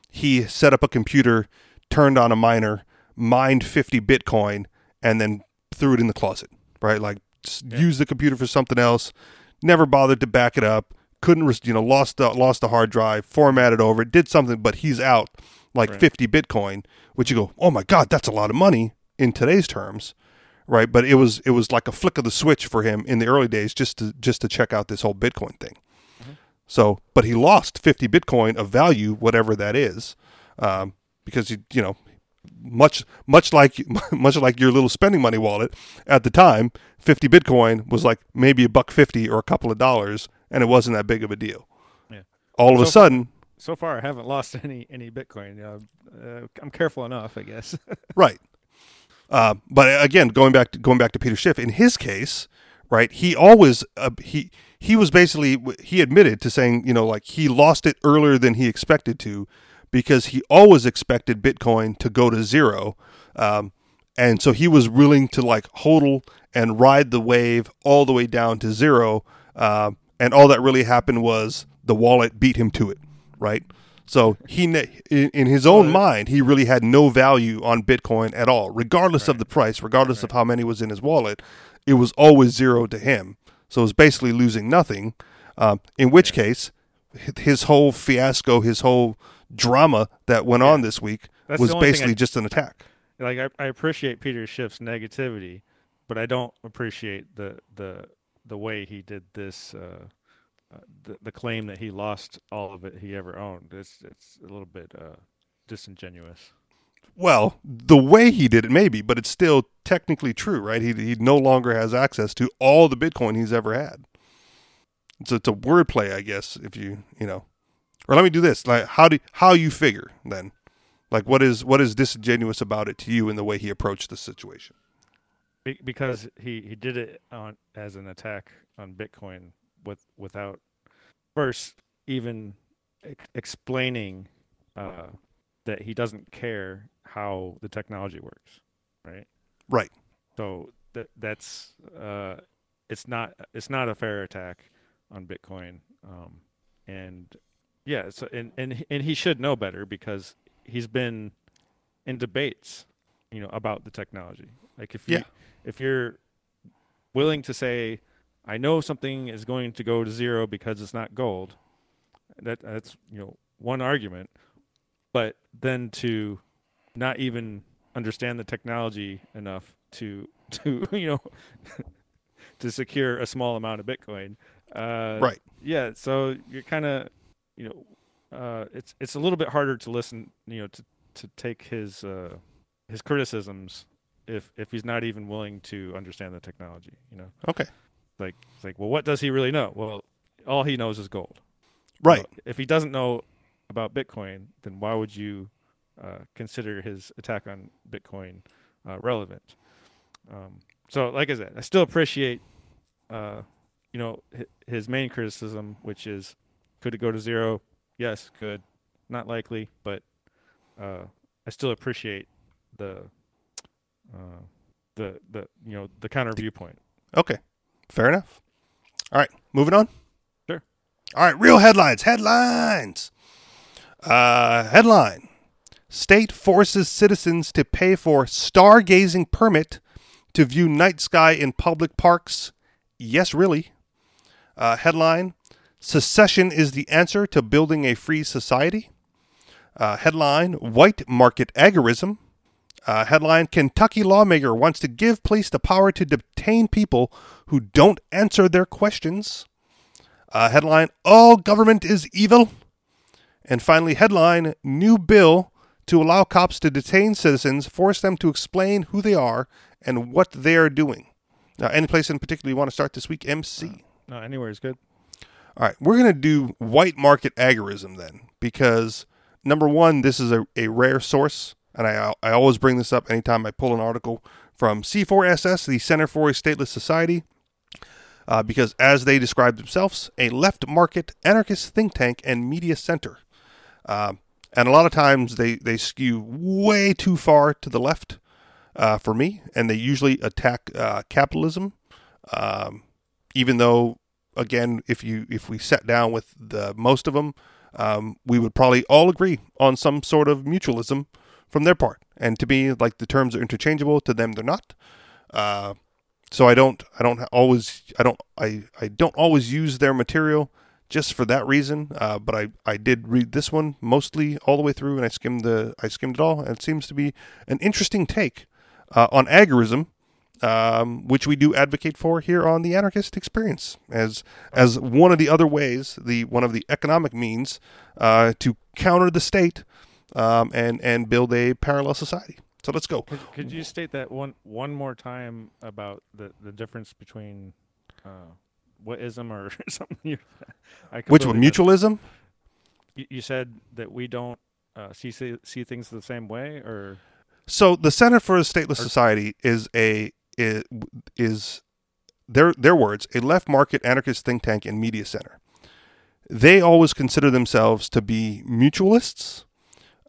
he set up a computer, turned on a miner, mined fifty Bitcoin, and then threw it in the closet, right, like Yeah. used the computer for something else, never bothered to back it up couldn't you know lost the lost the hard drive formatted over it did something but he's out like Right. 50 bitcoin which you go oh my god that's a lot of money in today's terms right but it was it was like a flick of the switch for him in the early days just to just to check out this whole bitcoin thing so but he lost 50 bitcoin of value whatever that is um, because you you know much much like (laughs) much like your little spending money wallet at the time 50 bitcoin was like maybe a buck 50 or a couple of dollars and it wasn't that big of a deal Yeah. all of a sudden So far, I haven't lost (laughs) any any Bitcoin. Uh, uh, I'm careful enough, I guess. (laughs) right uh, but again going back to going back to peter schiff in his case right he always uh, he he was basically he admitted to saying you know like he lost it earlier than he expected to because he always expected bitcoin to go to zero um, and so he was willing to like hodl and ride the wave all the way down to zero um, and all that really happened was the wallet beat him to it right? So he in, in his own mind he really had no value on bitcoin at all regardless of the price regardless of how many was in his wallet it was always zero to him so it was basically losing nothing um, in which case his whole fiasco his whole drama that went on this week That's was the only thing basically I- just an attack like I, I appreciate Peter Schiff's negativity, but I don't appreciate the the the way he did this. Uh, uh, the the claim that he lost all of it he ever owned. It's it's a little bit uh, disingenuous. Well, the way he did it, maybe, but it's still technically true, right? He he no longer has access to all the Bitcoin he's ever had. So it's a wordplay, I guess. If you you know, or let me do this: like how do how you figure then? Like what is what is disingenuous about it to you in the way he approached the situation? Because he, he did it on as an attack on Bitcoin with without first even explaining uh, that he doesn't care how the technology works, right? Right. So that that's uh, it's not it's not a fair attack on Bitcoin, um, and yeah, so and and and he should know better because he's been in debates, you know, about the technology. Like if you Yeah. if you're willing to say, I know something is going to go to zero because it's not gold, that that's you know one argument. But then to not even understand the technology enough to (laughs) to you know (laughs) to secure a small amount of Bitcoin. Uh, Right. Yeah. So you're kind of you know uh, it's it's a little bit harder to listen you know to to take his uh, his criticisms if if he's not even willing to understand the technology. You know, Okay. like it's like well, what does he really know? Well, all he knows is gold. Right. Well, if he doesn't know about Bitcoin, then why would you uh, consider his attack on Bitcoin uh, relevant? Um, so, like I said, I still appreciate, uh, you know, his main criticism, which is, could it go to zero? Yes, could. Not likely, but uh, I still appreciate the, uh, the the you know the counter viewpoint. Okay. Fair enough. All right. Moving on. Sure. All right. Real headlines. Headlines. Uh, headline State forces citizens to pay for stargazing permit to view night sky in public parks. Yes, really. Uh, headline Secession is the answer to building a free society. Uh, headline White market agorism. Uh, headline Kentucky lawmaker wants to give police the power to detain people who don't answer their questions. Uh, headline All government is evil. And finally, headline New bill to allow cops to detain citizens, force them to explain who they are and what they are doing. Now, any place in particular you want to start this week, MC? No, anywhere is good. All right, we're going to do white market agorism then, because number one, this is a, a rare source, and I, I always bring this up anytime I pull an article from C4SS, the Center for a Stateless Society, uh, because as they describe themselves, a left market anarchist think tank and media center. Um, and a lot of times they, they skew way too far to the left uh, for me, and they usually attack uh, capitalism, um, even though again, if you if we sat down with the most of them, um, we would probably all agree on some sort of mutualism from their part. And to me, like the terms are interchangeable. To them, they're not. Uh, so I don't I don't always I don't I, I don't always use their material just for that reason. Uh, but I, I did read this one mostly all the way through, and I skimmed the I skimmed it all, and it seems to be an interesting take uh, on agorism um, which we do advocate for here on the Anarchist Experience as as one of the other ways, the one of the economic means uh, to counter the state um, and and build a parallel society. So let's go. Could, could you state that one one more time about the, the difference between uh, (laughs) (laughs) what ism or something? Which one? Mutualism? You, you said that we don't uh, see, see see things the same way, or So the Center for a Stateless Or- Society is a is, is their their words a left market anarchist think tank and media center. They always consider themselves to be mutualists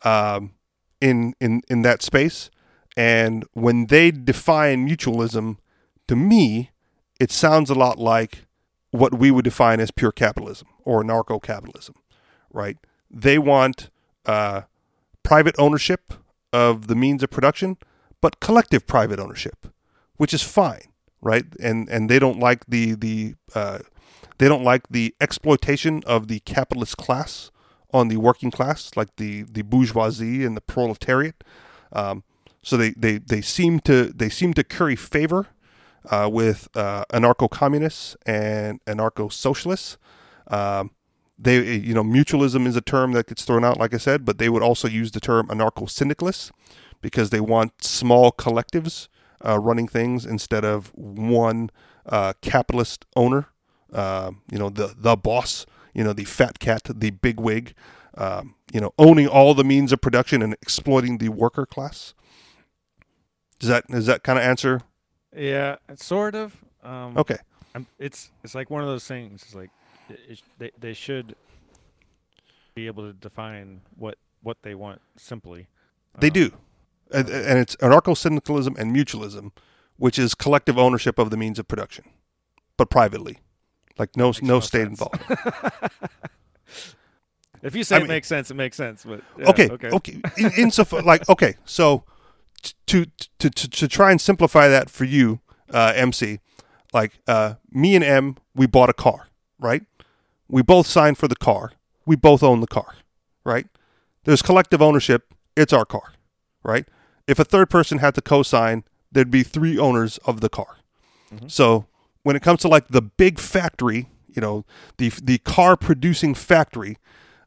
um, in in in that space, and when they define mutualism, to me, it sounds a lot like what we would define as pure capitalism or narco capitalism, right? They want uh, private ownership of the means of production, but collective private ownership, which is fine, right? And and they don't like the the uh, they don't like the exploitation of the capitalist class on the working class, like the the bourgeoisie and the proletariat. Um, so they, they, they seem to they seem to curry favor uh, with uh, anarcho-communists and anarcho-socialists. Um, they you know mutualism is a term that gets thrown out, like I said, but they would also use the term anarcho-syndicalists because they want small collectives uh, running things instead of one uh, capitalist owner. Uh, you know the the boss. You know the fat cat, the big wig. Um, you know owning all the means of production and exploiting the worker class. Does that does that kind of answer? Yeah, sort of. Um, Okay. I'm, it's it's like one of those things. It's like it, it, they they should be able to define what what they want simply. They Um, do, and, and it's anarcho-syndicalism and mutualism, which is collective ownership of the means of production, but privately, like no no no state involvement. (laughs) If you say I it mean- makes sense, it makes sense. But yeah, okay, okay, okay. In, insofar, like, okay, so to, to to to try and simplify that for you, uh, MC, like, uh, me and M, we bought a car, right? We both signed for the car. We both own the car, right? There's collective ownership. It's our car, right? If a third person had to co-sign, there'd be three owners of the car. So when it comes to like the big factory, you know, the the car producing factory,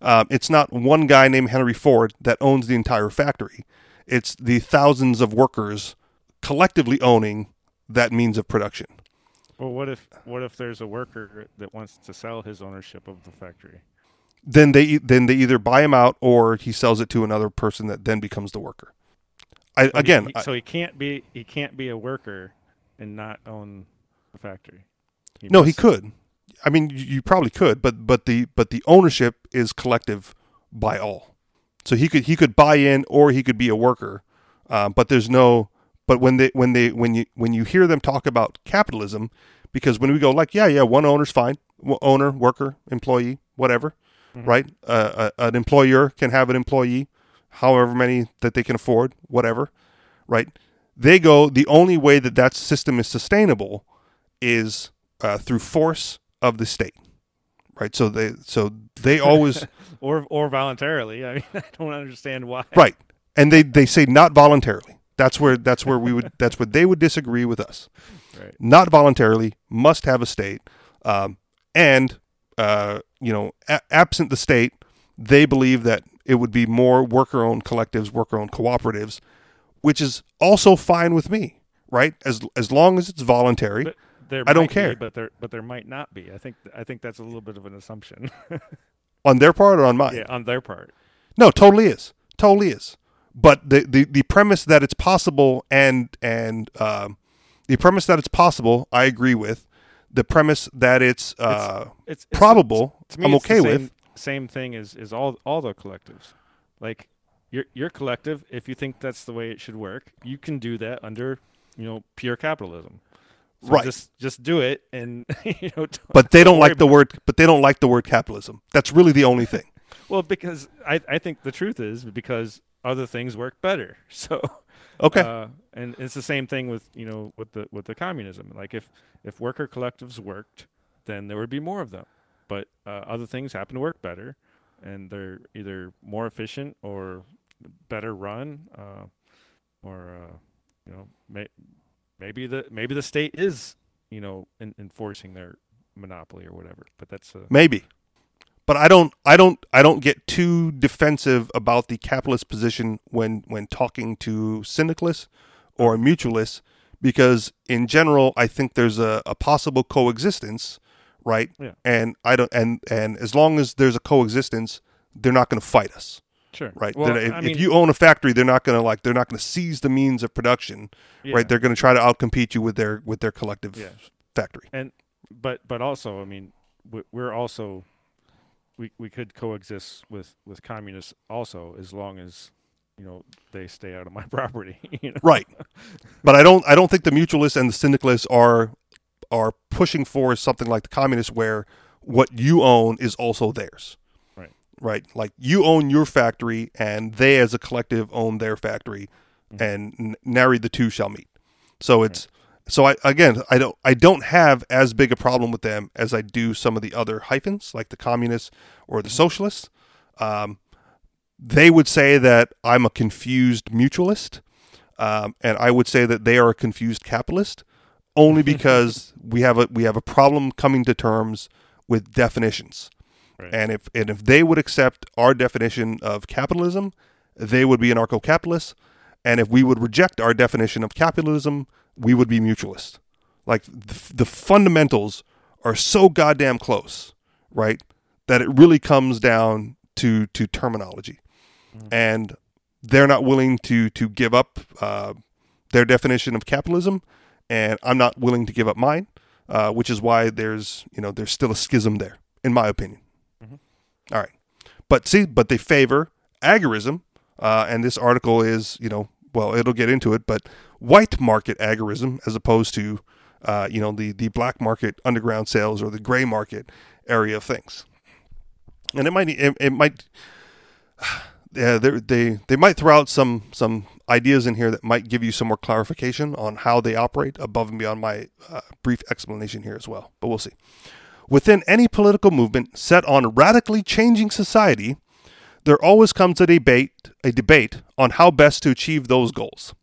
um, it's not one guy named Henry Ford that owns the entire factory. It's the thousands of workers collectively owning that means of production. Well, what if what if there's a worker that wants to sell his ownership of the factory? Then they then they either buy him out or he sells it to another person that then becomes the worker. I, again, he- so he can't be he can't be a worker and not own the factory. He no, he could. I mean, you, you probably could, but but the but the ownership is collective by all. So he could he could buy in or he could be a worker, uh, but there's no. But when they when they when you when you hear them talk about capitalism, because when we go like yeah yeah one owner's fine, owner worker employee whatever, right? Uh, a, an employer can have an employee, however many that they can afford, whatever, right? They go the only way that that system is sustainable is uh, through force of the state, right? So they so they always (laughs) or or voluntarily. I mean, (laughs) I don't understand why. right, and they they say not voluntarily. That's where that's where we would (laughs) that's where they would disagree with us. Right. Not voluntarily must have a state, um, and uh, you know, a- absent the state, they believe that it would be more worker-owned collectives, worker-owned cooperatives, which is also fine with me, right? As as long as it's voluntary. But there I don't might be, care. but there but there might not be. I think I think that's a little bit of an assumption. (laughs) on their part or on mine? yeah, on their part. No, totally is. Totally is. But the, the, the premise that it's possible and and um, the premise that it's possible, I agree with. The premise that it's, uh, It's, it's probable, to me, I'm it's okay same, with. Same thing as is all all the collectives. Like your your collective, if you think that's the way it should work, you can do that under you know pure capitalism. So Right. Just just do it, and (laughs) you know. don't- But they don't worry like the word. But they don't like the word capitalism. That's really the only thing. (laughs) Well, because I I think the truth is because other things work better. (laughs) So Okay. Uh, and it's the same thing with you know with the with the communism. Like if if worker collectives worked, then there would be more of them. But uh, other things happen to work better, and they're either more efficient or better run, uh, or uh, you know may, maybe the maybe the state is you know en- enforcing their monopoly or whatever. But that's uh, Maybe. But I don't. I don't. I don't get too defensive about the capitalist position when when talking to syndicalists or mutualists, because in general, I think there's a, a possible coexistence, right? Yeah. And I don't. And and as long as there's a coexistence, they're not going to fight us, sure right? Well, if, I if you own a factory, they're not going to like. They're not going to seize the means of production, yeah. right? They're going to try to outcompete you with their with their collective Yeah. factory. and but but also i mean we- we're also we we could coexist with with communists also as long as you know they stay out of my (laughs) property you know Right. But I don't I don't think the mutualists and the syndicalists are are pushing for something like the communists where what you own is also theirs. Right. Like you own your factory and they as a collective own their factory Mhm. and nary the two shall meet. So it's so I again I don't I don't have as big a problem with them as I do some of the other hyphens like the communists or the socialists. Um, they would say that I'm a confused mutualist, um, and I would say that they are a confused capitalist, only (laughs) because we have a we have a problem coming to terms with definitions. Right. And if and if they would accept our definition of capitalism, they would be anarcho-capitalists, and if we would reject our definition of capitalism, we would be mutualist. Like the, the fundamentals are so goddamn close, right? That it really comes down to to terminology, and they're not willing to to give up uh, their definition of capitalism, and I'm not willing to give up mine, uh, which is why there's you know there's still a schism there, in my opinion. All right, but see, but they favor agorism, uh, and this article is you know well it'll get into it, but white market agorism as opposed to uh, you know the the black market underground sales or the gray market area of things. and it might it, it might (sighs) yeah, they they might throw out some some ideas in here that might give you some more clarification on how they operate above and beyond my uh, brief explanation here as well. But we'll see. Within any political movement set on radically changing society, there always comes a debate a debate on how best to achieve those goals.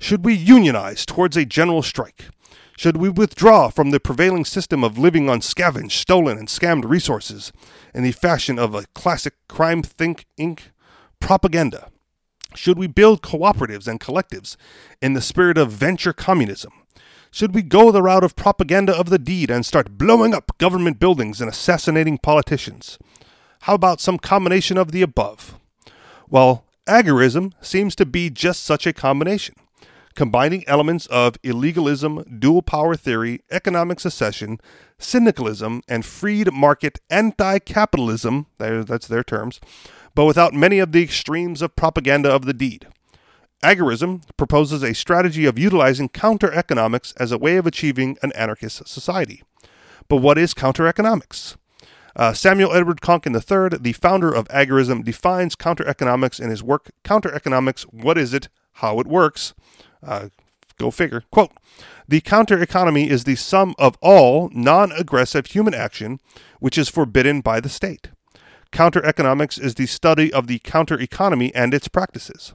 Should we unionize towards a general strike? Should we withdraw from the prevailing system of living on scavenged, stolen, and scammed resources in the fashion of a classic crime think inc propaganda? Should we build cooperatives and collectives in the spirit of venture communism? Should we go the route of propaganda of the deed and start blowing up government buildings and assassinating politicians? How about some combination of the above? Well, agorism seems to be just such a combination combining elements of illegalism, dual power theory, economic secession, syndicalism, and freed market anti capitalism, that's their terms, but without many of the extremes of propaganda of the deed. Agorism proposes a strategy of utilizing counter economics as a way of achieving an anarchist society. But what is counter economics? Uh, Samuel Edward Konkin III, the founder of agorism, defines counter economics in his work Counter Economics What Is It? How It Works, uh, go figure. Quote The counter economy is the sum of all non aggressive human action which is forbidden by the state. Counter economics is the study of the counter economy and its practices.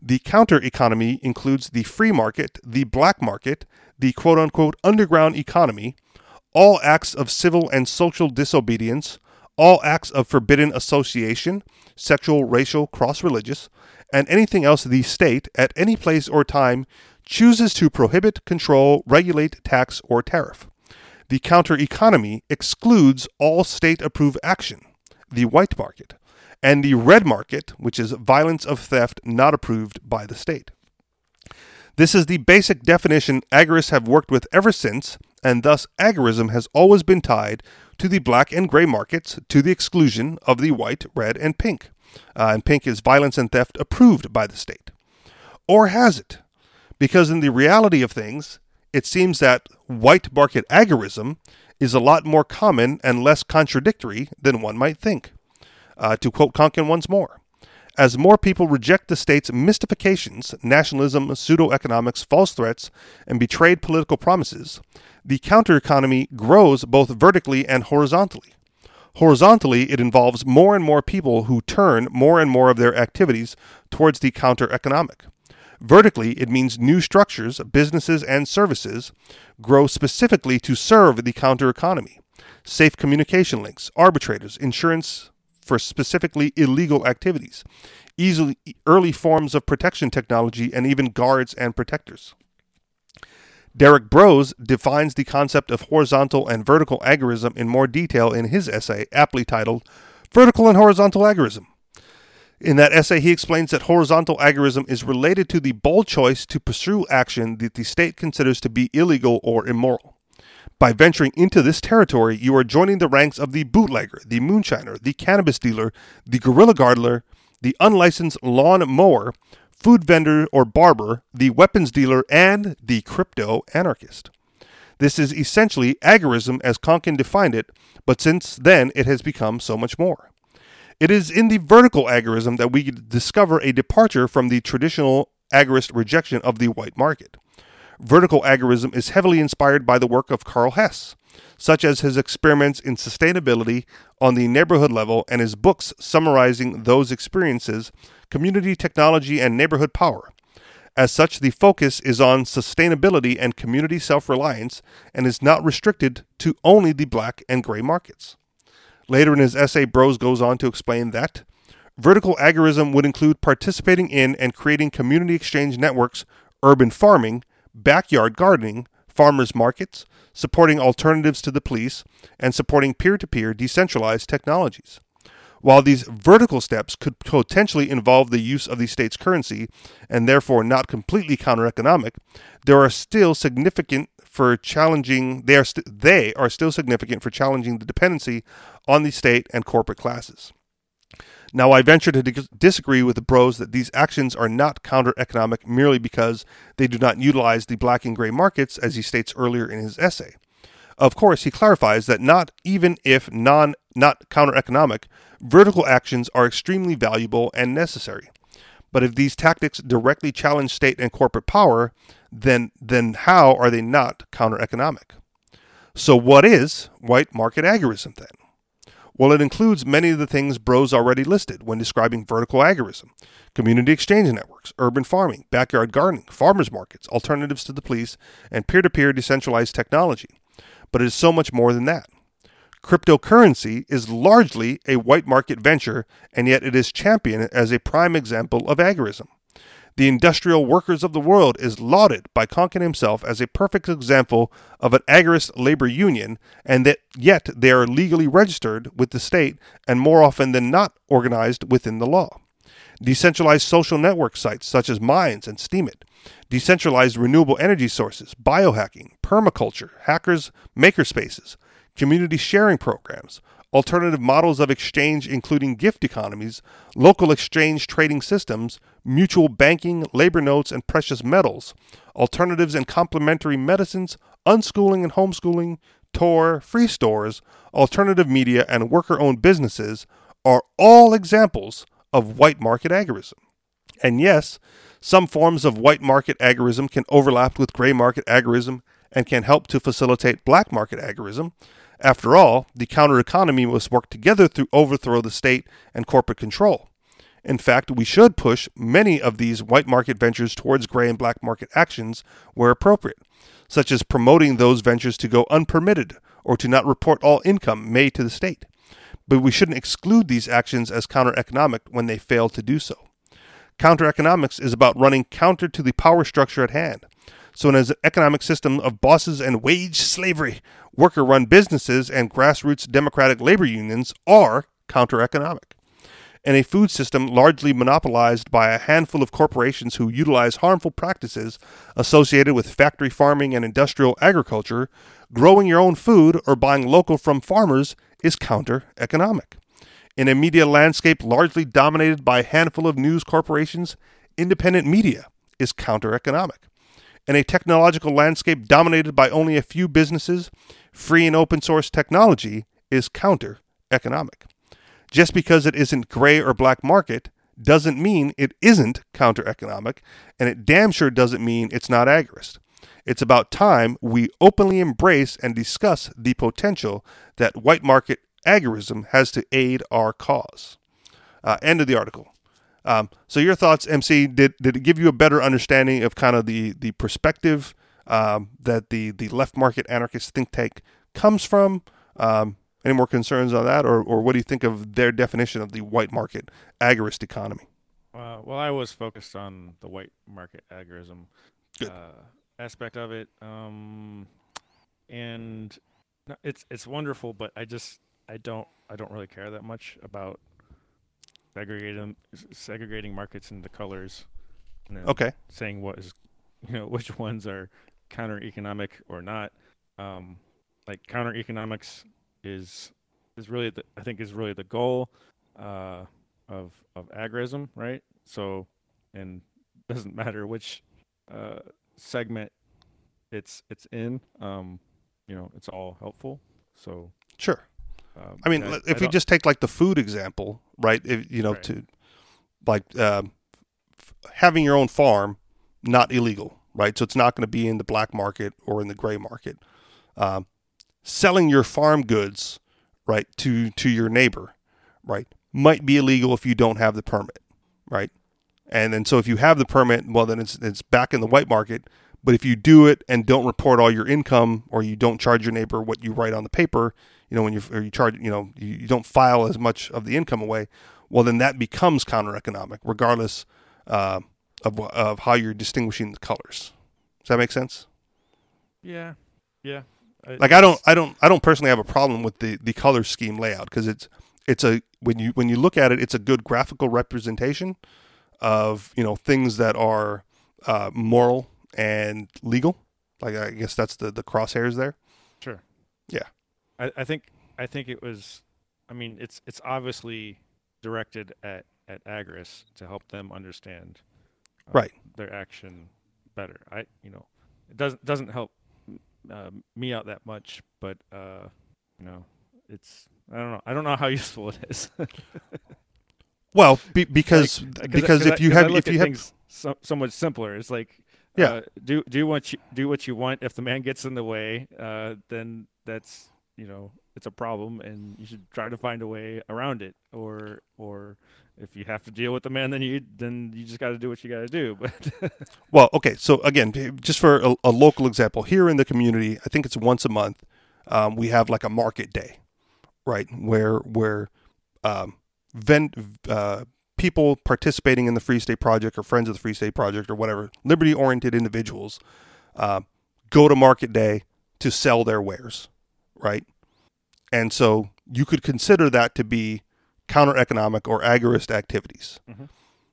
The counter economy includes the free market, the black market, the quote unquote underground economy, all acts of civil and social disobedience, all acts of forbidden association, sexual, racial, cross religious, and anything else the state, at any place or time, chooses to prohibit, control, regulate, tax, or tariff. The counter economy excludes all state approved action, the white market, and the red market, which is violence of theft not approved by the state. This is the basic definition agorists have worked with ever since, and thus agorism has always been tied to the black and gray markets to the exclusion of the white, red, and pink uh, and pink is violence and theft approved by the state. Or has it? Because in the reality of things, it seems that white market agorism is a lot more common and less contradictory than one might think. Uh, to quote Konkin once more, as more people reject the state's mystifications, nationalism, pseudo economics, false threats, and betrayed political promises, the counter economy grows both vertically and horizontally. Horizontally, it involves more and more people who turn more and more of their activities towards the counter economic. Vertically, it means new structures, businesses, and services grow specifically to serve the counter economy. Safe communication links, arbitrators, insurance for specifically illegal activities, easily, early forms of protection technology, and even guards and protectors. Derrick Broze defines the concept of horizontal and vertical agorism in more detail in his essay, aptly titled Vertical and Horizontal Agorism. In that essay, he explains that horizontal agorism is related to the bold choice to pursue action that the state considers to be illegal or immoral. By venturing into this territory, you are joining the ranks of the bootlegger, the moonshiner, the cannabis dealer, the guerrilla gardener, the unlicensed lawn mower, food vendor or barber, the weapons dealer, and the crypto anarchist. This is essentially agorism as Konkin defined it, but since then it has become so much more. It is in the vertical agorism that we discover a departure from the traditional agorist rejection of the white market. Vertical agorism is heavily inspired by the work of Karl Hess, such as his experiments in sustainability on the neighborhood level and his books summarizing those experiences community technology, and neighborhood power. As such, the focus is on sustainability and community self reliance and is not restricted to only the black and gray markets. Later in his essay, Broze goes on to explain that vertical agorism would include participating in and creating community exchange networks, urban farming, backyard gardening, farmers markets, supporting alternatives to the police, and supporting peer to peer decentralized technologies. While these vertical steps could potentially involve the use of the state's currency and therefore not completely counter-economic, there are still significant for challenging they are st- they are still significant for challenging the dependency on the state and corporate classes. Now, I venture to di- disagree with the Broze that these actions are not counter economic merely because they do not utilize the black and gray markets, as he states earlier in his essay. Of course, he clarifies that not even if non not counter economic, vertical actions are extremely valuable and necessary. But if these tactics directly challenge state and corporate power, then then how are they not counter economic? So what is white market agorism then? Well, it includes many of the things Broze already listed when describing vertical agorism community exchange networks, urban farming, backyard gardening, farmers markets, alternatives to the police, and peer to peer decentralized technology. But it is so much more than that. Cryptocurrency is largely a white market venture, and yet it is championed as a prime example of agorism. The industrial workers of the world is lauded by Konkin himself as a perfect example of an agorist labor union, and that yet they are legally registered with the state and more often than not organized within the law. Decentralized social network sites such as Minds and Steemit, decentralized renewable energy sources, biohacking, permaculture, hackers, makerspaces, community sharing programs, alternative models of exchange, including gift economies, local exchange trading systems, mutual banking, labor notes, and precious metals, alternatives and complementary medicines, unschooling and homeschooling, Tor, free stores, alternative media, and worker owned businesses are all examples of white market agorism. And yes, some forms of white market agorism can overlap with gray market agorism and can help to facilitate black market agorism, after all, the counter economy must work together to overthrow the state and corporate control. In fact, we should push many of these white market ventures towards gray and black market actions where appropriate, such as promoting those ventures to go unpermitted or to not report all income made to the state. But we shouldn't exclude these actions as counter economic when they fail to do so. Counter economics is about running counter to the power structure at hand. So, in an economic system of bosses and wage slavery, worker run businesses and grassroots democratic labor unions are counter economic. And a food system largely monopolized by a handful of corporations who utilize harmful practices associated with factory farming and industrial agriculture, growing your own food or buying local from farmers is counter economic. In a media landscape largely dominated by a handful of news corporations, independent media is counter economic. In a technological landscape dominated by only a few businesses, free and open source technology is counter economic. Just because it isn't gray or black market doesn't mean it isn't counter economic, and it damn sure doesn't mean it's not agorist. It's about time we openly embrace and discuss the potential that white market agorism has to aid our cause. Uh, end of the article. Um, so your thoughts, MC? Did did it give you a better understanding of kind of the the perspective um, that the the left market anarchist think tank comes from? Um, any more concerns on that, or or what do you think of their definition of the white market agorist economy? Uh, well, I was focused on the white market agorism uh, aspect of it, um, and it's it's wonderful, but I just I don't I don't really care that much about segregating segregating markets into colors. okay. Saying what is, you know, (laughs) which ones are counter economic or not. Um, like counter economics is is really the, I think is really the goal uh, of of agorism, right? So, and (laughs) doesn't matter which uh, segment it's it's in. Um, you know, it's all helpful. So sure. Um, I mean, I, if I we just take like the food example, right? If, you know, right. to like um, f- having your own farm, not illegal, right? So it's not going to be in the black market or in the gray market. Um, selling your farm goods, right, to to your neighbor, right, might be illegal if you don't have the permit, right? And then so if you have the permit, well, then it's it's back in the white market. But if you do it and don't report all your income, or you don't charge your neighbor what you write on the paper, you know, when you or you charge, you know, you, you don't file as much of the income away, well, then that becomes counter economic, regardless uh, of of how you're distinguishing the colors. Does that make sense? Yeah, yeah. like I don't, I don't, I don't personally have a problem with the the color scheme layout because it's it's a when you when you look at it, it's a good graphical representation of you know things that are uh, moral and legal. Like I guess that's the the crosshairs there. Sure. Yeah. I, I think I think it was. I mean, it's it's obviously directed at at agorists to help them understand uh, right their action better. I you know it doesn't doesn't help uh, me out that much, but uh, you know it's I don't know. I don't know how (laughs) useful it is. Well, be, because Like, because I- if you have if you have things so, so much simpler. It's like Yeah. uh, do do what you do what you want. If the man gets in the way, uh, then that's you know it's a problem, and you should try to find a way around it. Or or if you have to deal with the man, then you then you just got to do what you got to do. (laughs) But Well, okay. So again, just for a, a local example, here in the community, I think it's once a month. Um, we have like a market day, right? Where where um, vend, uh, people participating in the Free State Project or friends of the Free State Project or whatever liberty oriented individuals uh, go to market day to sell their wares, right? And so you could consider that to be counter economic or agorist activities. Mhm.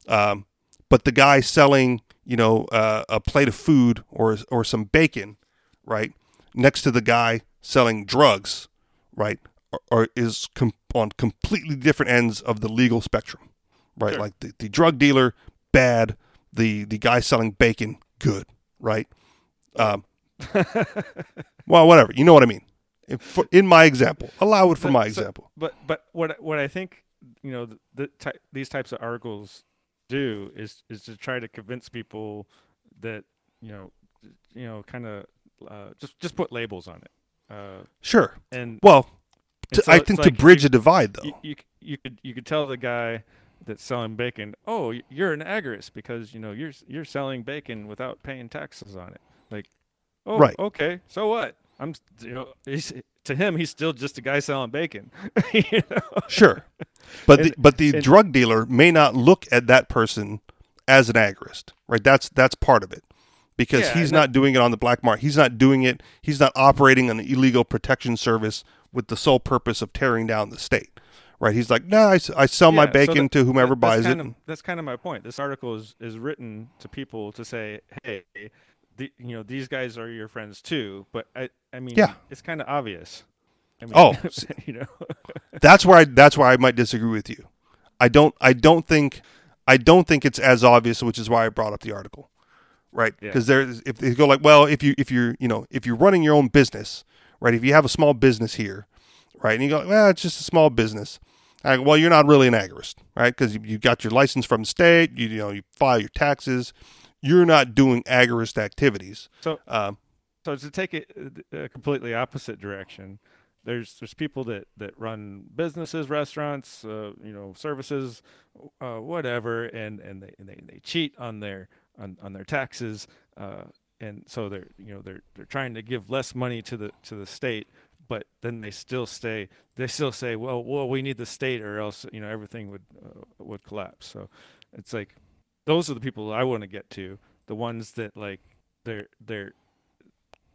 Um, but the guy selling, you know, uh, a plate of food or or some bacon, right, next to the guy selling drugs, right, or, or is com- on completely different ends of the legal spectrum, right? Sure. Like the, the drug dealer, bad. The the guy selling bacon, good, right? (laughs) Um, well, whatever. You know what I mean. For, in my example, allow it for So- my so- example. but but what what I think you know the, the ty- these types of articles do is is to try to convince people that you know you know kind of uh, just just put labels on it. Uh, Sure. and Well, and to, so I think to bridge you, a divide, though. you, you you could you could tell the guy that's selling bacon, oh, you're an agorist because you know you're you're selling bacon without paying taxes on it. Like, oh, Right. okay, so what? I'm you know to him he's still just a guy selling bacon. (laughs) you know? Sure, (laughs) but the, but the and- drug dealer may not look at that person as an agorist, right? That's that's part of it, because Yeah, he's and that- not doing it on the black market. He's not doing it. He's not operating an illegal protection service with the sole purpose of tearing down the state, right? He's like, no, I I sell my Yeah, so bacon that- to whomever that- buys it. Of, that's kind of my point. This article is, is written to people to say, hey, the, you know, these guys are your friends too. But I, I mean, Yeah. it's kind of obvious. I mean, Oh, (laughs) you know, (laughs) that's where I that's where I might disagree with you. I don't I don't think I don't think it's as obvious, which is why I brought up the article, right? Yeah. Because there's if they go like, well, if you if you're you know if you're running your own business, right? If you have a small business here, right, and you go, well, it's just a small business. I go, well, you're not really an agorist, right? Because you, you got your license from the state, you, you know, you file your taxes. You're not doing agorist activities. so Um, so to take it uh, a completely opposite direction there's there's people that that run businesses restaurants uh, you know services uh, whatever and and they, and they they cheat on their on, on their taxes uh, and so they're you know they're they're trying to give less money to the to the state but then they still stay they still say well well we need the state or else you know everything would uh, would collapse so it's like those are the people I want to get to the ones that like they're they're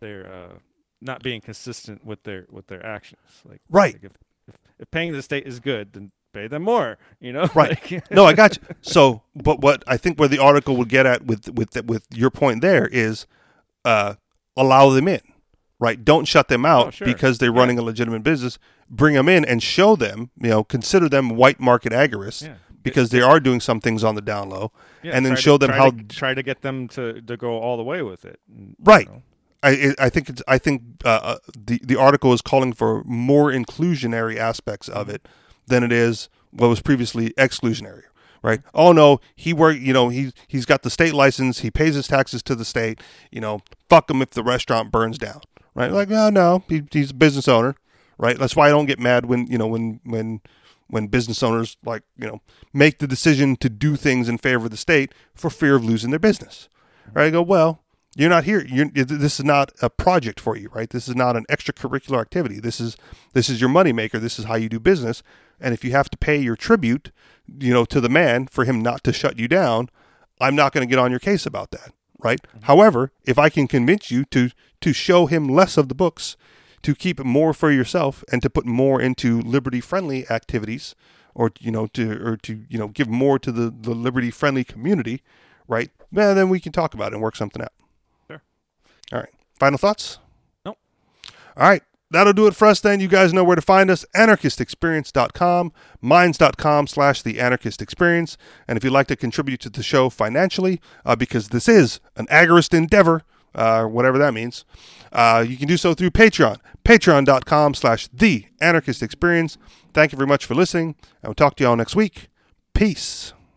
they're uh, not being consistent with their with their actions. Like Right. like if, if if paying the state is good, then pay them more. You know, Right. (laughs) Like- (laughs) no, I got you. So, but what I think where the article would get at with with with your point there is, uh, allow them in, right? Don't shut them out Oh, sure. because they're Yeah. running a legitimate business. Bring them in and show them, you know, consider them white market agorists yeah. Because they are doing some things on the down low. Yeah, and then try to- show them try how- to, try to get them to, to go all the way with it. you Right. know. I I think it's I think uh, uh, the the article is calling for more inclusionary aspects of it than it is what was previously exclusionary. Right? Oh no, he work. You know, he he's got the state license. He pays his taxes to the state. You know, fuck him if the restaurant burns down. Right? Like, no, no, he, he's a business owner. Right? That's why I don't get mad when you know when when when business owners like you know make the decision to do things in favor of the state for fear of losing their business. Right? I go, well, you're not here. You're, this is not a project for you, right? This is not an extracurricular activity. This is this is your moneymaker. This is how you do business. And if you have to pay your tribute, you know, to the man for him not to shut you down, I'm not going to get on your case about that, right? Mm-hmm. However, if I can convince you to to show him less of the books, to keep more for yourself, and to put more into liberty-friendly activities, or you know, to or to you know, give more to the the liberty-friendly community, right? Well, then we can talk about it and work something out. Sure. All right. Final thoughts? Nope. All right. That'll do it for us then. You guys know where to find us. Anarchistexperience.com, minds.com slash the anarchist experience. And if you'd like to contribute to the show financially, uh, because this is an agorist endeavor, uh, whatever that means. Uh, you can do so through Patreon, patreon.com slash the anarchist experience. Thank you very much for listening, and we'll talk to you all next week. Peace.